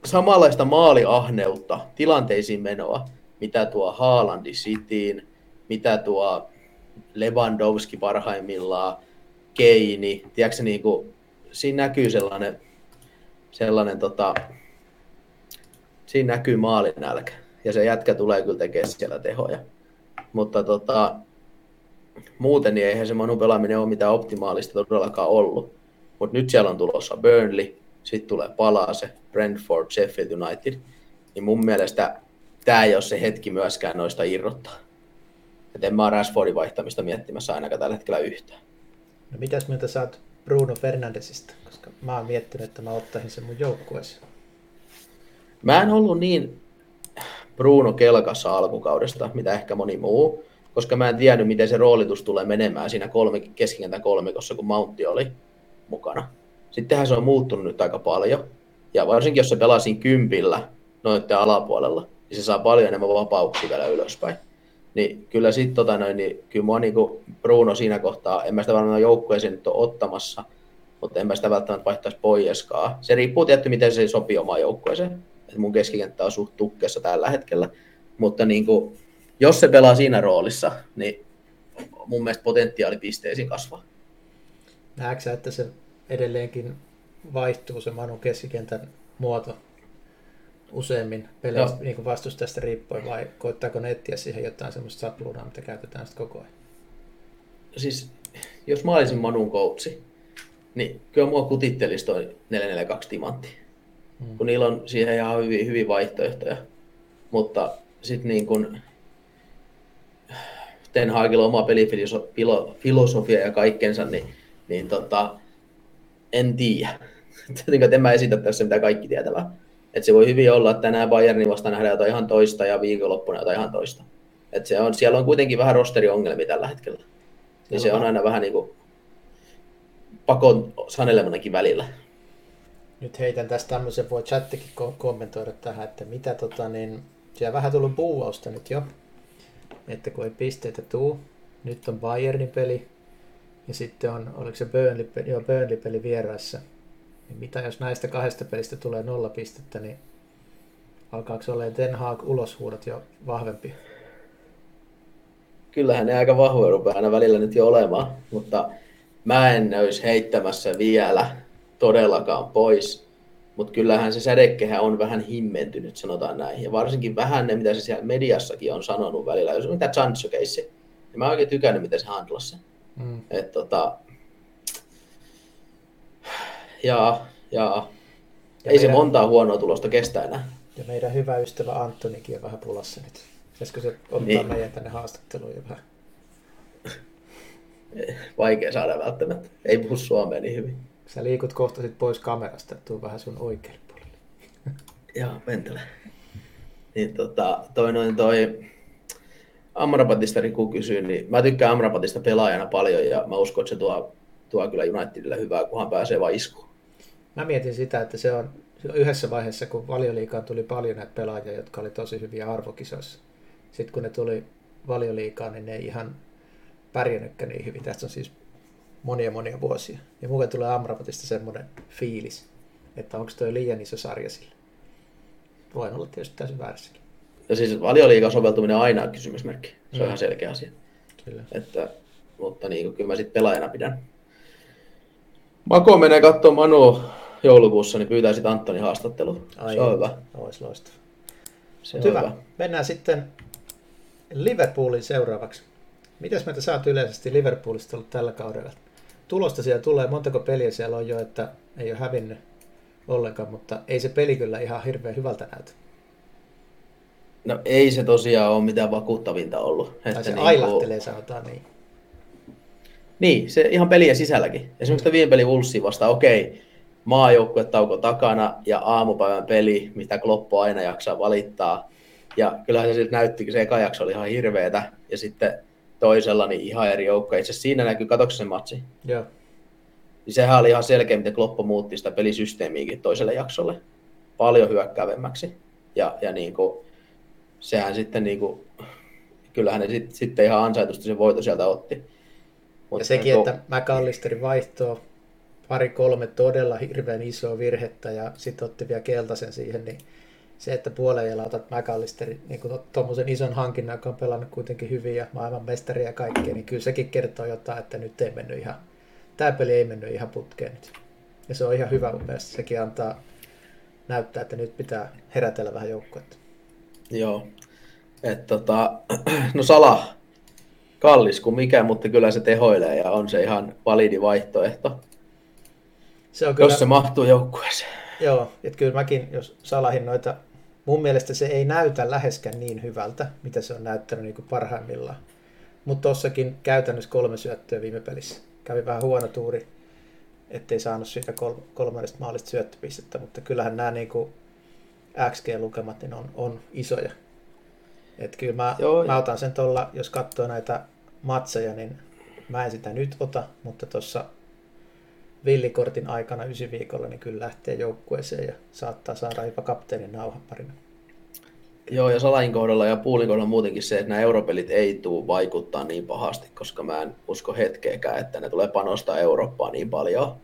samanlaista maaliahneutta, tilanteisiin menoa, mitä tuo Haalandi Cityin, mitä tuo Lewandowski parhaimmillaan, Keini, tiedätkö, niin kuin, siinä näkyy sellainen, sellainen tota, siinä näkyy maalinälkä, ja se jätkä tulee kyllä tekemään siellä tehoja. Mutta tota, muuten niin eihän se Manu pelaaminen ole mitään optimaalista todellakaan ollut. Mutta nyt siellä on tulossa Burnley, sitten tulee Palase, Brentford, Sheffield United. Niin mun mielestä tämä ei ole se hetki myöskään noista irrottaa. Et en mä ole Rashfordin vaihtamista miettimässä ainakaan tällä hetkellä yhtään. No mitäs mieltä sä oot Bruno Fernandesista? Koska mä oon miettinyt, että mä ottaisin sen mun joukkueeseen. Mä en ollut niin Bruno kelkassa alkukaudesta, mitä ehkä moni muu, koska mä en tiennyt, miten se roolitus tulee menemään siinä kolme, keskikentän kolmikossa, kun Mountti oli mukana. Sittenhän se on muuttunut nyt aika paljon, ja varsinkin jos se pelaa siinä kympillä noiden alapuolella, niin se saa paljon enemmän vapauksia vielä ylöspäin. Niin kyllä sitten tota noin, niin kyllä mua niinku Bruno siinä kohtaa, en mä sitä varmaan joukkueeseen nyt ole ottamassa, mutta en mä sitä välttämättä vaihtaisi poieskaan. Se riippuu tietty, miten se sopii omaan joukkueeseen että mun keskikenttä on suht tukkessa tällä hetkellä, mutta niin kuin, jos se pelaa siinä roolissa, niin mun mielestä potentiaali pisteisiin kasvaa. Näetkö että se edelleenkin vaihtuu se Manu keskikentän muoto useimmin peleistä no. niin vastustajasta riippuen vai koittaako ne etsiä siihen jotain semmoista sapluunaa, mitä käytetään sitten koko ajan? Siis jos mä olisin Manun koutsi, niin kyllä mua kutittelisi toi 442 timantti. Hmm. Kun niillä on siihen ihan hyvin, hyvin vaihtoehtoja. Mutta sitten niin kun Ten Hagilla oma pelifilosofia ja kaikkensa, niin, niin tota, en tiedä. en mä esitä tässä mitä kaikki tietävää. Et se voi hyvin olla, että tänään Bayernin vasta nähdään jotain ihan toista ja viikonloppuna jotain ihan toista. Et se on, siellä on kuitenkin vähän rosteriongelmia tällä hetkellä. Ja se on aina vähän niin kuin pakon sanelemanakin välillä. Nyt heitän tästä tämmöisen, voi chattikin kommentoida tähän, että mitä tota niin, siellä vähän tullut buuausta nyt jo, että kun ei pisteitä tuu, nyt on Bayernin peli, ja sitten on, oliko se Burnley-peli, joo, Burnley-peli vieraassa, niin mitä jos näistä kahdesta pelistä tulee nolla pistettä, niin alkaako olla Den Haag uloshuudot jo vahvempi? Kyllähän ne aika vahvoja rupeaa aina välillä nyt jo olemaan, mutta mä en olisi heittämässä vielä todellakaan pois. Mutta kyllähän se sädekehä on vähän himmentynyt, sanotaan näin. Ja varsinkin vähän ne, mitä se siellä mediassakin on sanonut välillä. Jos on mitä Sancho keissi, niin mä oikein tykännyt, miten se handlasi sen. Mm. Et tota, ja, ja, ja ei meidän, se montaa huonoa tulosta kestä enää. Ja meidän hyvä ystävä Antonikin on vähän pulassa nyt. Pitäisikö se ottaa niin. meidän tänne haastatteluun ja vähän? Vaikea saada välttämättä. Ei puhu suomea niin hyvin. Sä liikut kohta sit pois kamerasta, että tuu vähän sun oikealle puolelle. Joo, mentele. Niin tota, toi noin toi Amrabatista Riku kysyy, niin mä tykkään Amrabatista pelaajana paljon ja mä uskon, että se tuo, tuo kyllä Unitedille hyvää, kunhan pääsee vain iskuun. Mä mietin sitä, että se on yhdessä vaiheessa, kun valioliikaan tuli paljon näitä pelaajia, jotka oli tosi hyviä arvokisoissa. Sitten kun ne tuli valioliikaan, niin ne ei ihan pärjännytkään niin hyvin. Tästä on siis monia monia vuosia. Ja mulle tulee Amrabatista semmoinen fiilis, että onko toi liian iso sarja sille. Voin olla tietysti täysin väärässäkin. Ja siis valioliikan soveltuminen on aina kysymysmerkki. Se on mm. ihan selkeä asia. Kyllä. Että, mutta niin, kyllä mä sitten pelaajana pidän. Mako menee katsomaan Manu joulukuussa, niin pyytäisit Antoni haastattelu. Ai, se on hyvä. Olisi loistava. Se on hyvä. hyvä. Mennään sitten Liverpoolin seuraavaksi. Mitäs meitä saat yleisesti Liverpoolista ollut tällä kaudella? Tulosta siellä tulee, montako peliä siellä on jo, että ei ole hävinnyt ollenkaan, mutta ei se peli kyllä ihan hirveän hyvältä näytä. No ei se tosiaan ole mitään vakuuttavinta ollut. Tai se niin ailahtelee, kuin... sanotaan niin. Niin, se ihan peliä sisälläkin. Esimerkiksi tämä viime peli Wolvesiin vasta, okei, maajoukkuetauko takana ja aamupäivän peli, mitä Kloppo aina jaksaa valittaa. Ja kyllähän se siltä näytti, se eka jakso oli ihan hirveetä. Ja sitten toisella niin ihan eri joukko. Itse siinä näkyy, katsoiko se matsi? Joo. Niin sehän oli ihan selkeä, miten Kloppo muutti sitä pelisysteemiäkin toiselle jaksolle. Paljon hyökkäävemmäksi. Ja, ja niin kuin, sehän sitten niin kuin, kyllähän ne sit, sitten ihan ansaitusti se voito sieltä otti. Mut ja sekin, niin, että McAllisterin vaihtoa pari-kolme todella hirveän isoa virhettä ja sitten otti vielä keltaisen siihen, niin se, että puolella otat McAllisterin niin tuommoisen ison hankinnan, joka on pelannut kuitenkin hyvin ja maailmanmestari ja kaikkea, niin kyllä sekin kertoo jotain, että nyt ei mennyt ihan, tämä peli ei mennyt ihan putkeen nyt. Ja se on ihan hyvä mun mielestä, sekin antaa näyttää, että nyt pitää herätellä vähän joukkuetta. Joo, että tota, no Sala, kallis kuin mikä, mutta kyllä se tehoilee ja on se ihan validi vaihtoehto. Se on kyllä, jos se mahtuu joukkueeseen. Joo, että kyllä mäkin, jos Salahin noita, mun mielestä se ei näytä läheskään niin hyvältä, mitä se on näyttänyt niin kuin parhaimmillaan. Mutta tossakin käytännössä kolme syöttöä viime pelissä. Kävi vähän huono tuuri, ettei saanut siitä kol- kolmannesta maalista syöttöpistettä, mutta kyllähän nämä niin kuin XG-lukemat niin on, on isoja. Et kyllä mä, Joo, mä otan sen tuolla, jos katsoo näitä matseja, niin mä en sitä nyt ota, mutta tuossa villikortin aikana ysi viikolla, niin kyllä lähtee joukkueeseen ja saattaa saada jopa kapteenin nauhan parina. Joo, ja Salain kohdalla ja Puulin kohdalla muutenkin se, että nämä europelit ei tule vaikuttaa niin pahasti, koska mä en usko hetkeäkään, että ne tulee panostaa Eurooppaan niin paljon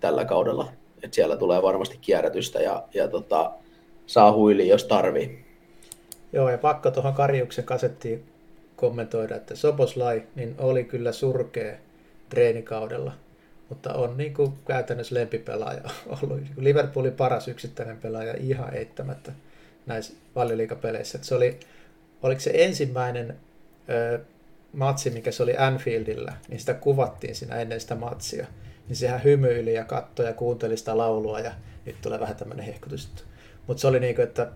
tällä kaudella. Että siellä tulee varmasti kierrätystä ja, ja tota, saa huili, jos tarvii. Joo, ja pakko tuohon Karjuksen kasettiin kommentoida, että Soboslai niin oli kyllä surkea treenikaudella, mutta on niin kuin käytännössä lempipelaaja ollut. Liverpoolin paras yksittäinen pelaaja ihan eittämättä näissä valioliikapeleissä. Se oli, oliko se ensimmäinen ö, matsi, mikä se oli Anfieldillä, niin sitä kuvattiin siinä ennen sitä matsia. Niin sehän hymyili ja katsoi ja kuunteli sitä laulua ja nyt tulee vähän tämmöinen hehkutus. Mutta se oli niin kuin, että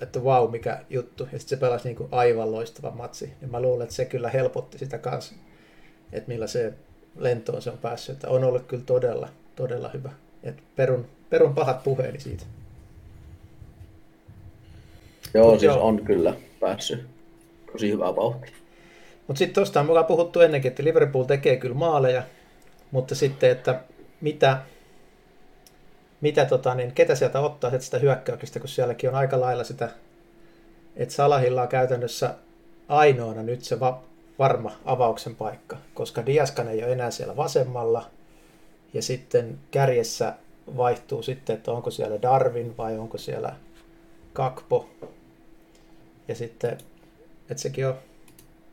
että wow, mikä juttu. Ja sitten se pelasi niin kuin aivan loistava matsi. Ja mä luulen, että se kyllä helpotti sitä kanssa, että millä se lentoon se on päässyt. Että on ollut kyllä todella, todella hyvä. Et perun, perun pahat puheeni siitä. Joo, Mut siis joo. on kyllä päässyt tosi hyvää vauhtia. Mutta sitten tuosta on mukaan puhuttu ennenkin, että Liverpool tekee kyllä maaleja, mutta sitten, että mitä, mitä tota, niin ketä sieltä ottaa sitä hyökkäyksestä, kun sielläkin on aika lailla sitä, että Salahilla on käytännössä ainoana nyt se va- varma avauksen paikka, koska Diaskan ei ole enää siellä vasemmalla, ja sitten kärjessä vaihtuu sitten, että onko siellä Darwin vai onko siellä Kakpo, ja sitten, että sekin on,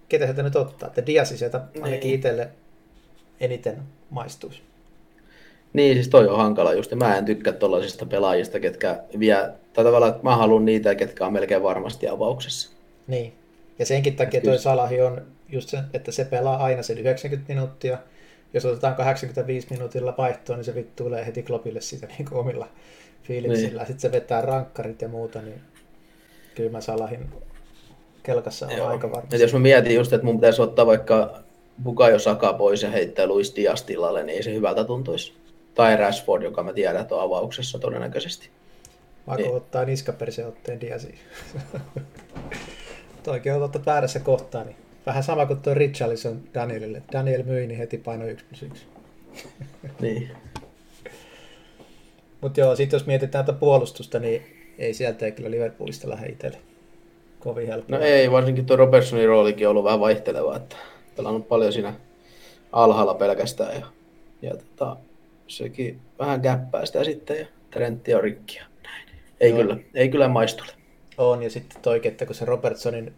ketä sieltä nyt ottaa, että Diasi sieltä ainakin niin. itselle eniten maistuisi. Niin, siis toi on hankala just, mä en tykkää tuollaisista pelaajista, ketkä vie, tai tavallaan, että mä haluan niitä, ketkä on melkein varmasti avauksessa. Niin, ja senkin takia toi Salahi on just se, että se pelaa aina sen 90 minuuttia, jos otetaan 85 minuutilla vaihtoon, niin se vittu tulee heti klopille siitä niin kuin omilla fiiliksillä. Niin. Sitten se vetää rankkarit ja muuta, niin kyllä mä Salahin kelkassa on Joo. aika varma. jos mä mietin just, että mun pitäisi ottaa vaikka Bukayo Saka pois ja heittää Luis Dias tilalle, niin ei se hyvältä tuntuisi tai Rashford, joka mä tiedän, että on avauksessa todennäköisesti. Vaikka niin. ottaa niskaperse otteen Diasiin. Toikin on ottanut väärässä kohtaa, niin vähän sama kuin tuo Richarlison Danielille. Daniel myi, niin heti paino 1 plus 1. niin. Mutta joo, sitten jos mietitään tätä puolustusta, niin ei sieltä ei kyllä Liverpoolista lähde itselle kovin helppoa. No ei, varsinkin tuo Robertsonin roolikin on ollut vähän vaihteleva, että pelannut paljon siinä alhaalla pelkästään ja, ja tota, sekin vähän käppää sitä sitten ja Trentti on rikki ja näin. Ei, Joo. kyllä, ei kyllä maistule. On, ja sitten toikin, että kun se Robertsonin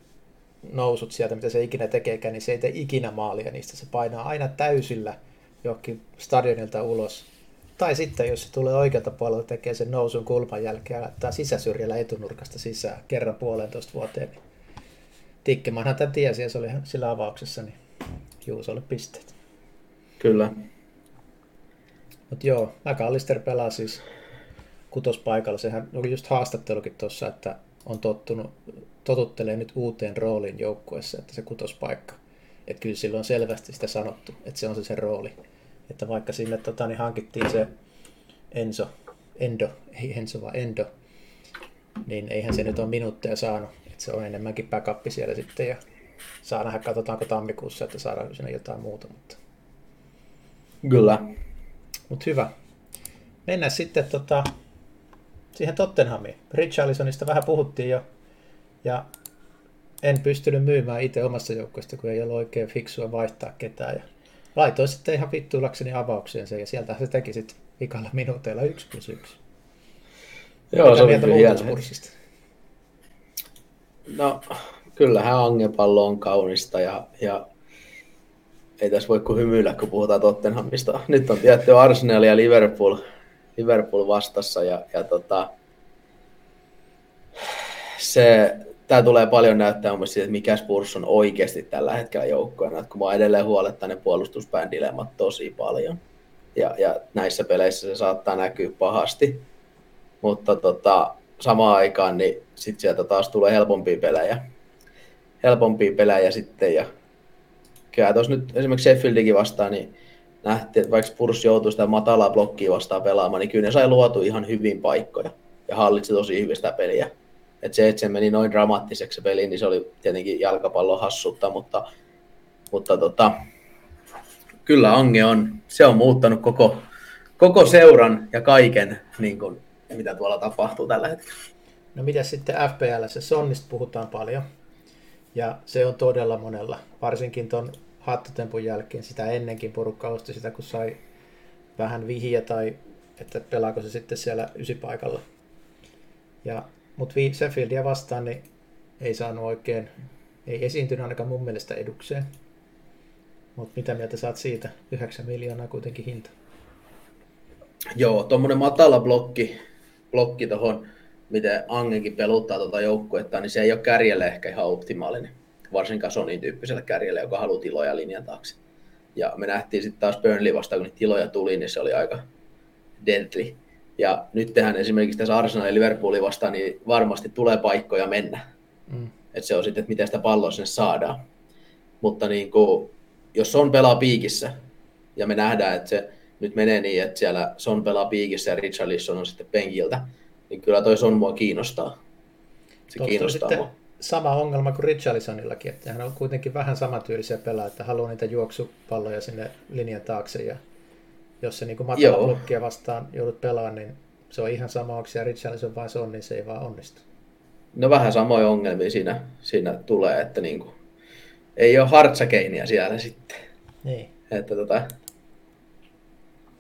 nousut sieltä, mitä se ikinä tekeekään, niin se ei tee ikinä maalia niistä. Se painaa aina täysillä johonkin stadionilta ulos. Tai sitten, jos se tulee oikealta puolelta, tekee sen nousun kulman jälkeen ja laittaa sisäsyrjällä etunurkasta sisään kerran puolentoista vuoteen. Niin Tikkimanhan tämän tiesi ja se oli sillä avauksessa, niin Juusolle pisteet. Kyllä. Mutta joo, McAllister pelaa siis kutospaikalla. Sehän oli just haastattelukin tuossa, että on tottunut, totuttelee nyt uuteen rooliin joukkueessa, että se kutospaikka. Että kyllä silloin on selvästi sitä sanottu, että se on se se rooli. Että vaikka sinne tota, niin hankittiin se Enzo, Endo, ei Enzo vaan Endo, niin eihän se nyt ole minuutteja saanut. Että se on enemmänkin backup siellä sitten ja saa nähdä, katsotaanko tammikuussa, että saadaanko sinne jotain muuta. Mutta... Kyllä. Mutta hyvä. Mennään sitten tota, siihen Tottenhamiin. Richarlisonista vähän puhuttiin jo. Ja en pystynyt myymään itse omassa joukkueesta, kun ei ollut oikein fiksua vaihtaa ketään. Ja laitoin sitten ihan vittuilakseni avaukseen sen, ja sieltä se teki sitten vikalla minuuteilla 1 plus 1. Joo, se oli kyllä No, kyllähän angepallo on kaunista ja, ja ei tässä voi kuin hymyillä, kun puhutaan Tottenhamista. Nyt on tietty Arsenal ja Liverpool, Liverpool vastassa ja, ja tota, se, tämä tulee paljon näyttää mun siitä, että mikä Spurs on oikeasti tällä hetkellä joukkoina. Kun mä edelleen huolettaa ne puolustuspään tosi paljon. Ja, ja, näissä peleissä se saattaa näkyä pahasti. Mutta tota, samaan aikaan niin sit sieltä taas tulee helpompia pelejä. Helpompia pelejä sitten ja kyllä tuossa nyt esimerkiksi Sheffieldikin vastaan, niin nähtiin, että vaikka Spurs joutui sitä matalaa blokkia vastaan pelaamaan, niin kyllä ne sai luotu ihan hyvin paikkoja ja hallitsi tosi hyvin sitä peliä. Et se, että se meni noin dramaattiseksi se peli, niin se oli tietenkin jalkapallon hassutta, mutta, mutta tota, kyllä Ange on, se on muuttanut koko, koko seuran ja kaiken, niin kuin, mitä tuolla tapahtuu tällä hetkellä. No mitä sitten FPL, se Sonnista puhutaan paljon. Ja se on todella monella, varsinkin tuon hattutempun jälkeen, sitä ennenkin porukka osti sitä, kun sai vähän vihiä tai että pelaako se sitten siellä ysipaikalla. Ja, mutta Sheffieldia vastaan niin ei saanut oikein Ei esiintynyt ainakaan mun mielestä edukseen. Mutta mitä mieltä saat siitä? 9 miljoonaa kuitenkin hinta. Joo, tuommoinen matala blokki, blokki tuohon, miten Angenkin peluttaa tuota joukkuetta, niin se ei ole kärjelle ehkä ihan optimaalinen. Varsinkaan Sonin tyyppiselle kärjelle, joka haluaa tiloja linjan taakse. Ja me nähtiin sitten taas Burnley vastaan, kun niitä tiloja tuli, niin se oli aika deadly. Ja nyt tehdään esimerkiksi tässä Arsenal ja Liverpoolin vastaan, niin varmasti tulee paikkoja mennä. Mm. Et se on sitten, että miten sitä palloa sinne saadaan. Mutta niin kuin, jos Son pelaa piikissä, ja me nähdään, että se nyt menee niin, että siellä Son pelaa piikissä ja Richarlison on sitten penkiltä, niin kyllä toi Son mua kiinnostaa. Se Tuosta kiinnostaa on mua. sama ongelma kuin Richarlisonillakin, että hän on kuitenkin vähän samantyylisiä pelaa, että haluaa niitä juoksupalloja sinne linjan taakse ja jos se niin matala blokkia vastaan joudut pelaamaan, niin se on ihan sama, onko se Richarlison vai Son, niin se ei vaan onnistu. No vähän samoja ongelmia siinä, siinä tulee, että niin kuin, ei ole hartsakeiniä siellä sitten. Niin. Että tota,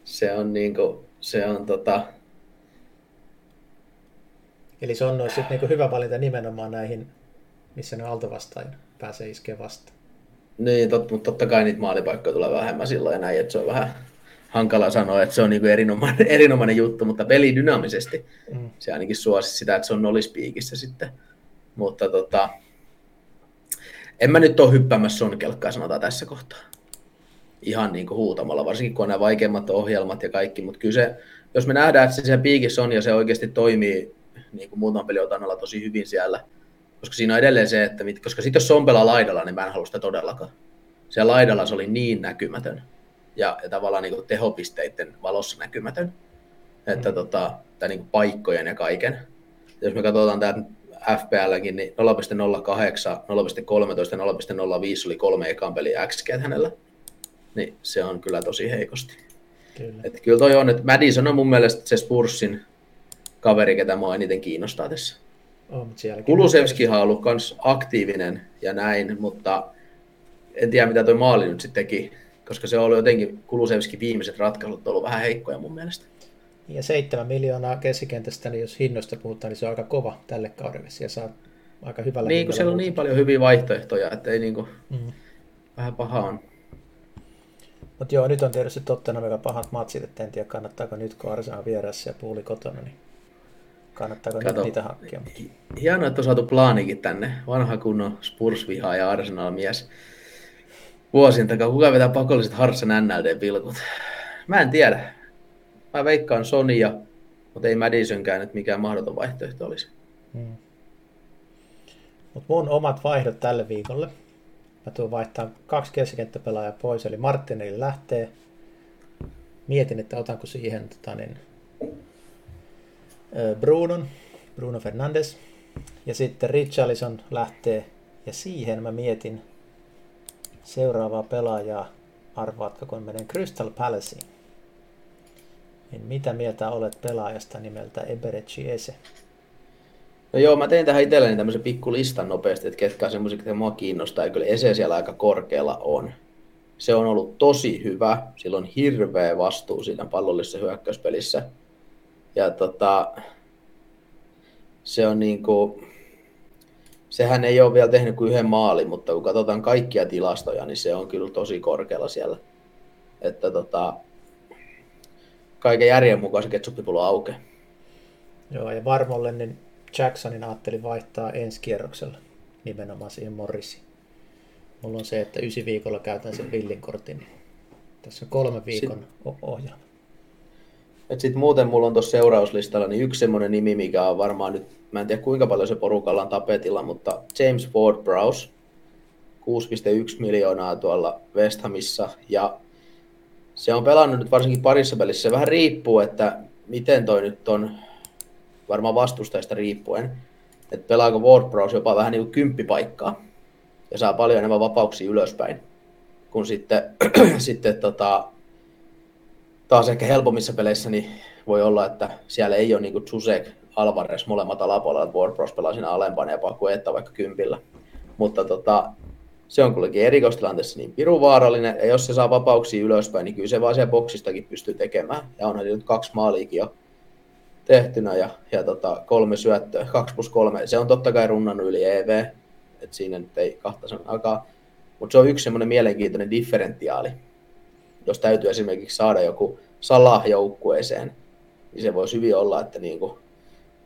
se on niin kuin, se on tota... Eli se on olisi sitten niin hyvä valinta nimenomaan näihin, missä ne altovastaan pääsee iskeä vastaan. Niin, tot, mutta totta kai niitä maalipaikkoja tulee vähemmän silloin ja näin, että se on vähän hankala sanoa, että se on niin erinomainen, erinomainen juttu, mutta peli dynaamisesti mm. se ainakin suosi sitä, että se on nollispiikissä sitten. Mutta tota, en mä nyt ole hyppäämässä sun kelkkaa, sanotaan tässä kohtaa. Ihan niin kuin huutamalla, varsinkin kun on nämä vaikeimmat ohjelmat ja kaikki, mutta kyllä se, jos me nähdään, että se siellä piikissä on ja se oikeasti toimii niin kuin muutaman peliotannalla tosi hyvin siellä, koska siinä on edelleen se, että mit, koska sitten jos on pelaa laidalla, niin mä en halua sitä todellakaan. Siellä laidalla se oli niin näkymätön ja, ja tavallaan niin kuin tehopisteiden valossa näkymätön, että mm. tota, tai niin kuin paikkojen ja kaiken. Jos me katsotaan tämä FPLkin, niin 0.08, 0.13 ja 0.05 oli kolme ekan peli XG hänellä. Niin se on kyllä tosi heikosti. Kyllä. Et kyllä toi on, että Madison on mun mielestä se Spursin kaveri, ketä mua eniten kiinnostaa tässä. Oh, Kulusevskihan on ollut myös aktiivinen ja näin, mutta en tiedä mitä toi maali nyt sitten teki, koska se on ollut jotenkin Kulusevski viimeiset ratkaisut ollut vähän heikkoja mun mielestä. Ja 7 miljoonaa keskikentästä, niin jos hinnoista puhutaan, niin se on aika kova tälle kaudelle. Siellä saa aika hyvällä Niin, kun siellä on niin paljon hyviä vaihtoehtoja, että ei niin kuin, mm. vähän paha on. Mutta joo, nyt on tietysti totta nämä pahat matsit, että en tiedä kannattaako nyt, kun Arsenal on vieressä ja puuli kotona, niin kannattaako Kato, nyt niitä hakkia. Hienoa, että on saatu plaanikin tänne. Vanha kunnon spurs ja Arsenal-mies. Vuosien takaa, kuka vetää pakolliset Hartsan NLD-pilkut? Mä en tiedä. Mä veikkaan Sonia, mutta ei Madisonkään nyt mikään mahdoton vaihtoehto olisi. Hmm. Mut mun omat vaihdot tälle viikolle. Mä tuun vaihtaa kaksi keskikenttäpelaajaa pois, eli Martinelli lähtee. Mietin, että otanko siihen tota, niin, Brunon, Bruno Fernandes. Ja sitten Richarlison lähtee. Ja siihen mä mietin seuraavaa pelaajaa. Arvaatko, kun menen Crystal Palaceen? Niin mitä mieltä olet pelaajasta nimeltä Eberechi Ese? No joo, mä tein tähän itselleni tämmöisen pikku listan nopeasti, että ketkä on semmoisia, että mua kiinnostaa, ja kyllä Ese siellä aika korkealla on. Se on ollut tosi hyvä, sillä on hirveä vastuu siinä pallollisessa hyökkäyspelissä. Ja tota, se on niin kuin, sehän ei ole vielä tehnyt kuin yhden maalin, mutta kun katsotaan kaikkia tilastoja, niin se on kyllä tosi korkealla siellä. Että tota, kaiken järjen mukaan se ketsuppipullo aukeaa. Joo, ja varmolle niin Jacksonin ajattelin vaihtaa ensi kierroksella nimenomaan siihen Morrisiin. Mulla on se, että ysi viikolla käytän sen villin kortin. Niin tässä on kolme viikon Sitten, ohjelma. Sitten muuten mulla on tuossa seurauslistalla niin yksi semmoinen nimi, mikä on varmaan nyt, mä en tiedä kuinka paljon se porukalla on tapetilla, mutta James Ford Browse, 6,1 miljoonaa tuolla West Hamissa, ja se on pelannut nyt varsinkin parissa pelissä. Se vähän riippuu, että miten toi nyt on, varmaan vastustajista riippuen, että pelaako WordPress jopa vähän niin kuin kymppipaikkaa ja saa paljon enemmän vapauksia ylöspäin, kun sitten, sitten tota, taas ehkä helpommissa peleissä niin voi olla, että siellä ei ole niin kuin Zusek, Alvarez molemmat alapuolella, että WordPress pelaa siinä alempana ja Pakuetta vaikka kympillä. Mutta tota, se on kuitenkin erikoistilanteessa niin pirun vaarallinen, ja jos se saa vapauksia ylöspäin, niin kyllä se vaan siellä boksistakin pystyy tekemään. Ja onhan nyt kaksi maaliikin jo tehtynä ja, ja tota, kolme syöttöä, kaksi plus kolme. Se on totta kai runnannut yli EV, että siinä nyt ei kahta sen. Mutta se on yksi semmoinen mielenkiintoinen differentiaali. Jos täytyy esimerkiksi saada joku Salah joukkueeseen, niin se voisi hyvin olla, että niin kuin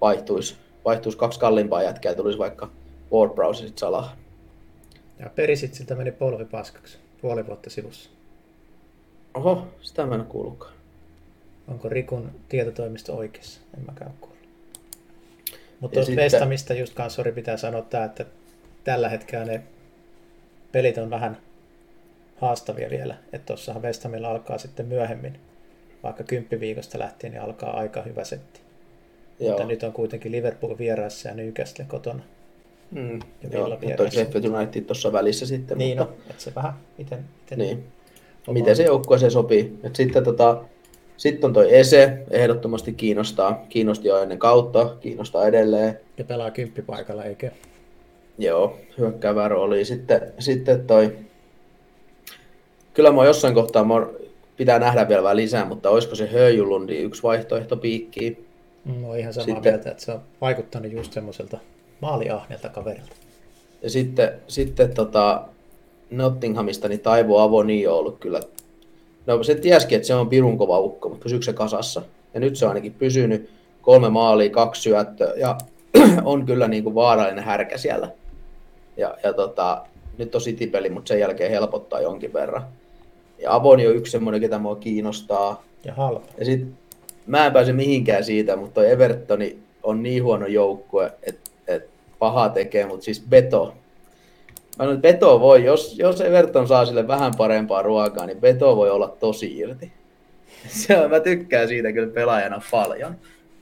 vaihtuisi, vaihtuisi kaksi kalliimpaa jätkää tulisi vaikka Ward Prowse ja sitten Salah. Ja perisit siltä meni polvi paskaksi puoli vuotta sivussa. Oho, sitä mä en ole kuullutkaan. Onko Rikun tietotoimisto oikeassa? En mä käy kuulla. Mutta tuosta sitten... Vestamista just kanssa pitää sanoa että tällä hetkellä ne pelit on vähän haastavia vielä. Että tuossahan Vestamilla alkaa sitten myöhemmin, vaikka kymppiviikosta lähtien, niin alkaa aika hyvä setti. Joo. Mutta nyt on kuitenkin Liverpool vieraissa ja Newcastle kotona. Mm, ja joo, mutta toi Sheffield United tuossa välissä sitten. Niin, mutta... no, että se vähän, miten, miten, niin. miten se se sopii. Et sitten tota, sitten on toi Ese, ehdottomasti kiinnostaa. Kiinnosti jo ennen kautta, kiinnostaa edelleen. Ja pelaa kymppipaikalla, eikö? Joo, hyökkäävä rooli. Sitten, sitten toi... Kyllä mä jossain kohtaa mä pitää nähdä vielä vähän lisää, mutta olisiko se Höjulundi yksi vaihtoehto piikkiin? No ihan samaa sitten, mieltä, että se on vaikuttanut just semmoiselta maaliahneelta kaverilta. Ja sitten, sitten tota, Nottinghamista, niin Taivo Avoni on ollut kyllä No se tiesikin, että se on pirun kova ukko, mutta pysyykö se kasassa? Ja nyt se on ainakin pysynyt. Kolme maalia, kaksi syöttöä ja on kyllä niin kuin vaarallinen härkä siellä. Ja, ja tota, nyt on City-peli, mutta sen jälkeen helpottaa jonkin verran. Ja Avoni on yksi semmoinen, ketä mua kiinnostaa. Ja halpa. Ja sit, mä en pääse mihinkään siitä, mutta Evertoni on niin huono joukkue, että et paha tekee, mutta siis Beto, Mä sanon, että Beto voi, jos, jos Everton saa sille vähän parempaa ruokaa, niin Beto voi olla tosi irti. Se on, mä tykkään siitä kyllä pelaajana paljon.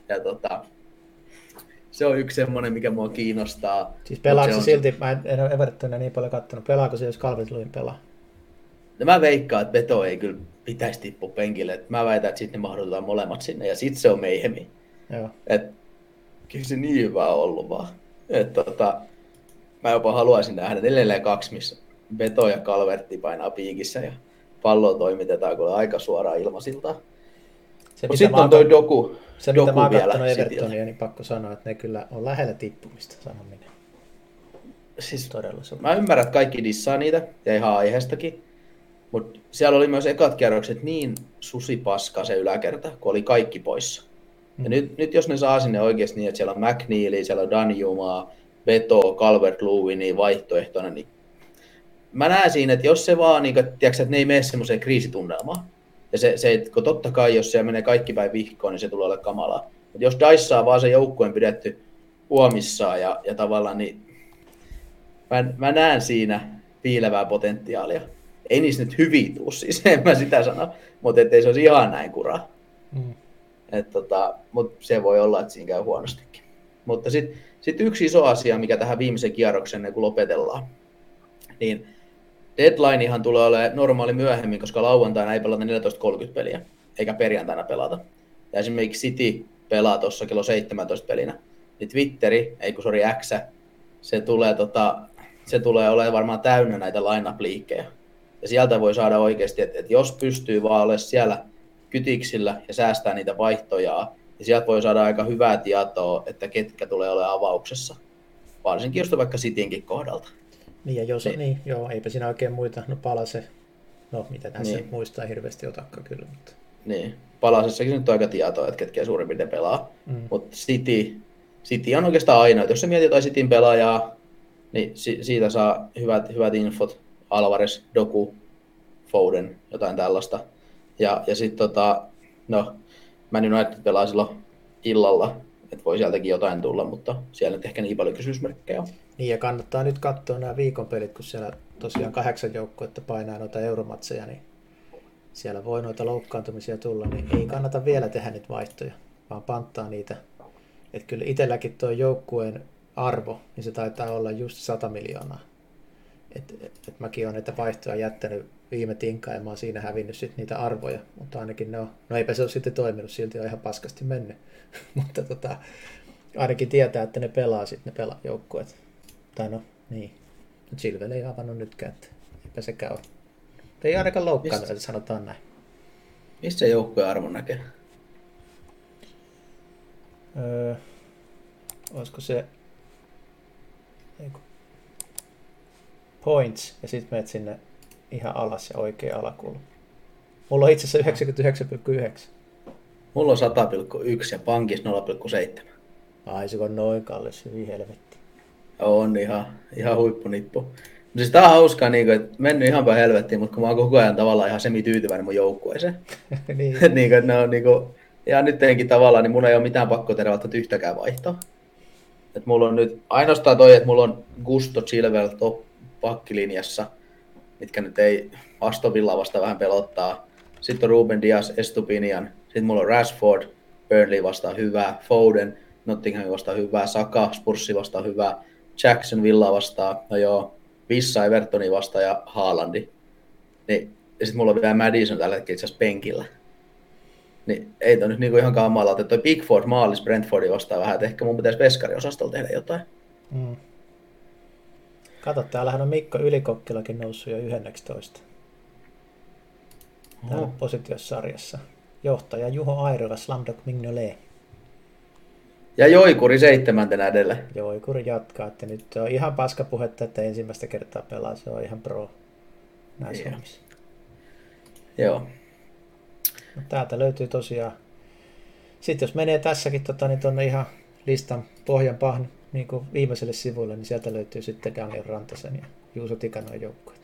Ja tota, se on yksi semmoinen, mikä mua kiinnostaa. Siis pelaako se, se silti, mä en ole Evertonia niin paljon kattonut, pelaako se, jos Calvert pelaa? No mä veikkaan, että Beto ei kyllä pitäisi tippua penkille. Mä väitän, että sitten mahdotetaan molemmat sinne ja sitten se on meihemi. Joo. Et, kyllä se niin hyvä on ollut vaan. Et, tota, mä jopa haluaisin nähdä 4 kaksi, missä Beto ja Kalvertti painaa piikissä ja pallo toimitetaan kyllä aika suoraan ilmasilta. Mutta sitten on toi Doku, se, doku mitä mä oon Evertonia, niin pakko sanoa, että ne kyllä on lähellä tippumista sanominen. Siis Todella. Mä ymmärrän, että kaikki dissaa niitä, ja ihan aiheestakin. Mutta siellä oli myös ekat kierrokset niin susipaska se yläkerta, kun oli kaikki poissa. Mm. Ja nyt, nyt jos ne saa sinne oikeasti niin, että siellä on McNeely, siellä on Danjumaa, veto calvert niin vaihtoehtona, niin mä näen siinä, että jos se vaan, niin kuin, tiedätkö, että ne ei mene semmoiseen kriisitunnelmaan, ja se, se, kun totta kai, jos se menee kaikki päin vihkoon, niin se tulee olla kamalaa. Mutta jos Dice saa vaan se joukkueen pidetty huomissaan ja, ja tavallaan, niin mä, mä näen siinä piilevää potentiaalia. Ei niissä nyt hyviä tuu, siis en mä sitä sano, mutta ettei se olisi ihan näin kuraa. Mm. Et tota, mutta se voi olla, että siinä käy huonostikin. Mutta sitten sitten yksi iso asia, mikä tähän viimeisen kierroksen kun lopetellaan, niin deadlinehan tulee olemaan normaali myöhemmin, koska lauantaina ei pelata 14.30 peliä, eikä perjantaina pelata. Ja esimerkiksi City pelaa tuossa kello 17 pelinä, niin Twitteri, ei kun sori X, se tulee, tota, se tulee olemaan varmaan täynnä näitä line-up-liikkejä. Ja sieltä voi saada oikeasti, että, että jos pystyy vaan olemaan siellä kytiksillä ja säästää niitä vaihtoja, ja sieltä voi saada aika hyvää tietoa, että ketkä tulee olemaan avauksessa. Varsinkin just vaikka Sitinkin kohdalta. Niin, ja jos, niin. niin joo, eipä siinä oikein muita, no palase, no mitä tässä niin. muistaa hirveästi otakka kyllä. Mutta... Niin, palasessakin nyt on aika tietoa, että ketkä suurin piirtein pelaa, mm. mutta City, City on oikeastaan aina, jos sä mietit jotain Cityn pelaajaa, niin si- siitä saa hyvät, hyvät infot, Alvarez, Doku, Foden, jotain tällaista. Ja, ja sitten tota, no, Man United pelaa silloin illalla, että voi sieltäkin jotain tulla, mutta siellä nyt ehkä niin paljon kysymysmerkkejä on. Niin ja kannattaa nyt katsoa nämä viikon pelit, kun siellä tosiaan kahdeksan joukkuetta painaa noita euromatseja, niin siellä voi noita loukkaantumisia tulla, niin ei kannata vielä tehdä niitä vaihtoja, vaan panttaa niitä. Että kyllä itselläkin tuo joukkueen arvo, niin se taitaa olla just 100 miljoonaa. Et, et, et mäkin olen näitä vaihtoja jättänyt viime tinkaan ja mä oon siinä hävinnyt sit niitä arvoja, mutta ainakin ne on, no eipä se ole sitten toiminut, silti on ihan paskasti mennyt, mutta tota, ainakin tietää, että ne pelaa sitten ne pelaa joukkueet. Tai no, niin. Chilwell ei avannut nytkään, että eipä se käy. Ei ainakaan loukkaannut, että sanotaan näin. Mistä se joukkueen arvo näkee? Öö, olisiko se... Eiku. Points, ja sitten menet sinne ihan alas ja oikea alakulma. Mulla on itse asiassa 99,9. Mulla on 100,1 ja pankissa 0,7. Ai se on noin kallis, hyvin helvetti. On ihan, ihan huippunippu. Mutta siis tää on hauskaa, niin kuin, että mennyt ihan päin helvettiin, mutta kun mä oon koko ajan tavallaan ihan semi-tyytyväinen mun joukkueeseen. niin. niin kuin, ne on niin kuin, ja nyt tietenkin tavallaan, niin mun ei ole mitään pakko tehdä välttämättä yhtäkään vaihtoa. Et mulla on nyt ainoastaan toi, että mulla on Gusto Chilwell top pakkilinjassa, mitkä nyt ei Aston Villa vasta vähän pelottaa. Sitten on Ruben Dias, Estupinian. Sitten mulla on Rashford, Burnley vastaan hyvää, Foden, Nottingham vastaan hyvää, Saka, Spurssi vastaan hyvää, Jackson Villa vastaan, no joo, Vissa Evertoni vastaan ja Haalandi. Niin, ja sitten mulla on vielä Madison tällä hetkellä itse asiassa penkillä. Niin ei toi nyt niinku ihan kamalaa, että toi Bigford maalis Brentfordin vastaan vähän, että ehkä mun pitäisi veskariosastolla tehdä jotain. Mm. Kato, täällähän on Mikko Ylikokkilakin noussut jo 11. Täällä oh. positiossarjassa. Johtaja Juho Airola, Slamdog Mignolet. Ja Joikuri seitsemäntenä edellä. Joikuri jatkaa, että nyt on ihan paska puhetta, että ensimmäistä kertaa pelaa, se on ihan pro näissä Joo. Joo. No, täältä löytyy tosiaan, sitten jos menee tässäkin tota, niin tuonne ihan listan pohjan niin kuin viimeiselle sivulle, niin sieltä löytyy sitten Daniel Rantasen ja Juuso Tikanojen joukkueet,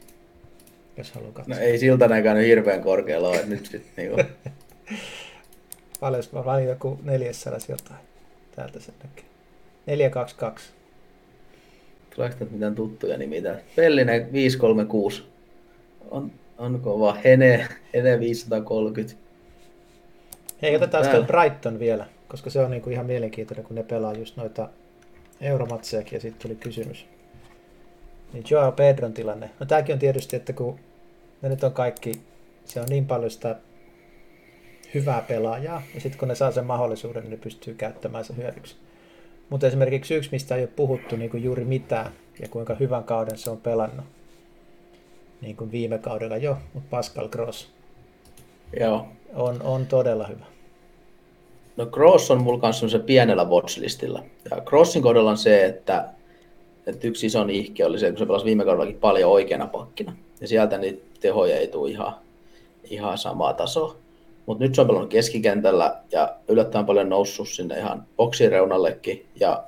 jos haluaa katsoa. No ei siltä näkään hirveän korkealla ole nyt sitten. Niin kuin. Paljon mä valin joku 400 jotain. Täältä se näkee. 422. Tuleeko täältä mitään tuttuja nimiä? Pellinen 536. On, on kova. Hene, Hene 530. Hei, otetaan sitten Brighton vielä, koska se on niinku ihan mielenkiintoinen, kun ne pelaa just noita euromatsejakin ja sitten tuli kysymys. Niin Joao Pedron tilanne. No tämäkin on tietysti, että kun ne nyt on kaikki, se on niin paljon sitä hyvää pelaajaa, ja sitten kun ne saa sen mahdollisuuden, niin ne pystyy käyttämään sen hyödyksi. Mutta esimerkiksi yksi, mistä ei ole puhuttu niin kuin juuri mitään, ja kuinka hyvän kauden se on pelannut, niin kuin viime kaudella jo, mutta Pascal Gross Joo. On, on todella hyvä. No Gross on mulla kanssa se pienellä watchlistilla. Ja Crossin kohdalla on se, että, että yksi iso ihke oli se, kun se pelasi viime kaudellakin paljon oikeana pakkina. Ja sieltä niitä tehoja ei tule ihan, ihan samaa tasoa. Mutta nyt se on pelannut keskikentällä ja yllättävän paljon noussut sinne ihan boksireunallekin. Ja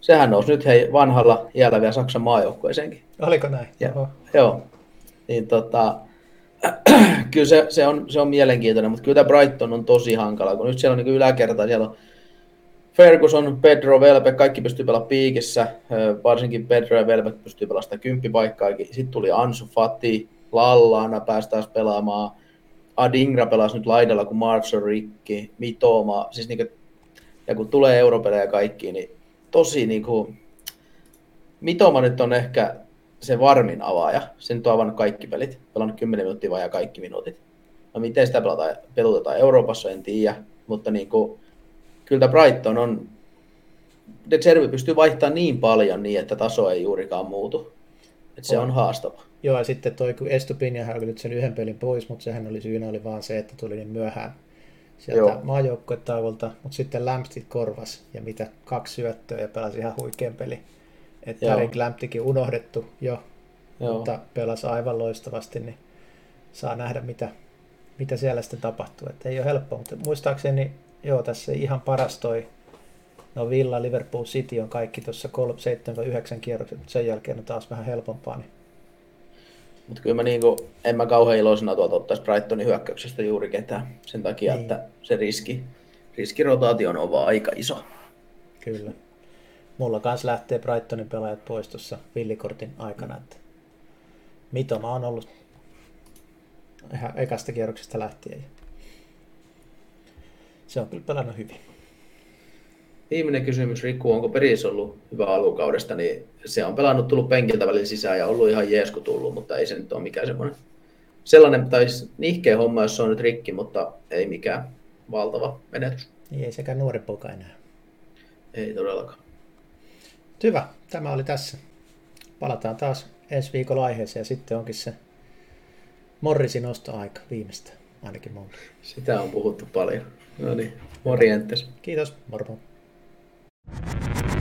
sehän nousi nyt hei vanhalla iällä vielä Saksan maajoukkueeseenkin. Oliko näin? Ja, joo. Niin tota, kyllä se, se, on, se on mielenkiintoinen, mutta kyllä tämä Brighton on tosi hankala, kun nyt siellä on niin yläkerta, siellä on Ferguson, Pedro, Velpe, kaikki pystyy pelaamaan piikissä, varsinkin Pedro ja Velpe pystyy pelaamaan sitä kymppipaikkaakin. Sitten tuli Ansu Fati, Lallana päästään pelaamaan, Adingra pelasi nyt laidalla, kun on rikki, Mitoma, siis niin kuin, ja kun tulee europelejä kaikki, niin tosi niin kuin, Mitoma nyt on ehkä se varmin avaaja. Se nyt on avannut kaikki pelit, pelannut 10 minuuttia vai kaikki minuutit. No miten sitä pelataan, pelutetaan Euroopassa, en tiedä, mutta niin kuin, kyllä Brighton on, De Servi pystyy vaihtamaan niin paljon niin, että taso ei juurikaan muutu. Että se on, on haastava. Joo, ja sitten toi, kun Estupiniahan oli nyt sen yhden pelin pois, mutta sehän oli syynä oli vaan se, että tuli niin myöhään sieltä maajoukkuetauolta, mutta sitten Lampstit korvas ja mitä kaksi syöttöä ja pelasi ihan huikean peli. Että Tarik Lamptikin unohdettu jo, Joo. mutta pelasi aivan loistavasti, niin saa nähdä mitä, mitä siellä sitten tapahtuu. Että ei ole helppoa, mutta muistaakseni joo, tässä ihan paras toi No Villa, Liverpool, City on kaikki tuossa 7-9 kierrokset, mutta sen jälkeen on taas vähän helpompaa. Niin... Mutta kyllä mä niinku, en mä kauhean iloisena tuolta ottaisi Brightonin hyökkäyksestä juuri ketään. Sen takia, niin. että se riski, riskirotaatio on vaan aika iso. Kyllä. Mulla kans lähtee Brightonin pelaajat pois tuossa villikortin aikana. Että Mitoma on ollut ihan ekasta kierroksesta lähtien. Se on kyllä pelannut hyvin. Viimeinen kysymys, Rikku, onko Peris ollut hyvä alukaudesta, niin se on pelannut, tullut penkiltä välillä sisään ja ollut ihan jees, kun tullut, mutta ei se nyt ole mikään semmoinen sellainen, tai nihkeä homma, jos se on nyt rikki, mutta ei mikään valtava menetys. Ei sekä nuori poika enää. Ei todellakaan. Hyvä, tämä oli tässä. Palataan taas ensi viikolla aiheeseen ja sitten onkin se Morrisin ostoaika viimeistä, ainakin monta. Sitä on puhuttu paljon. No niin, morjentes. Kiitos, moro. you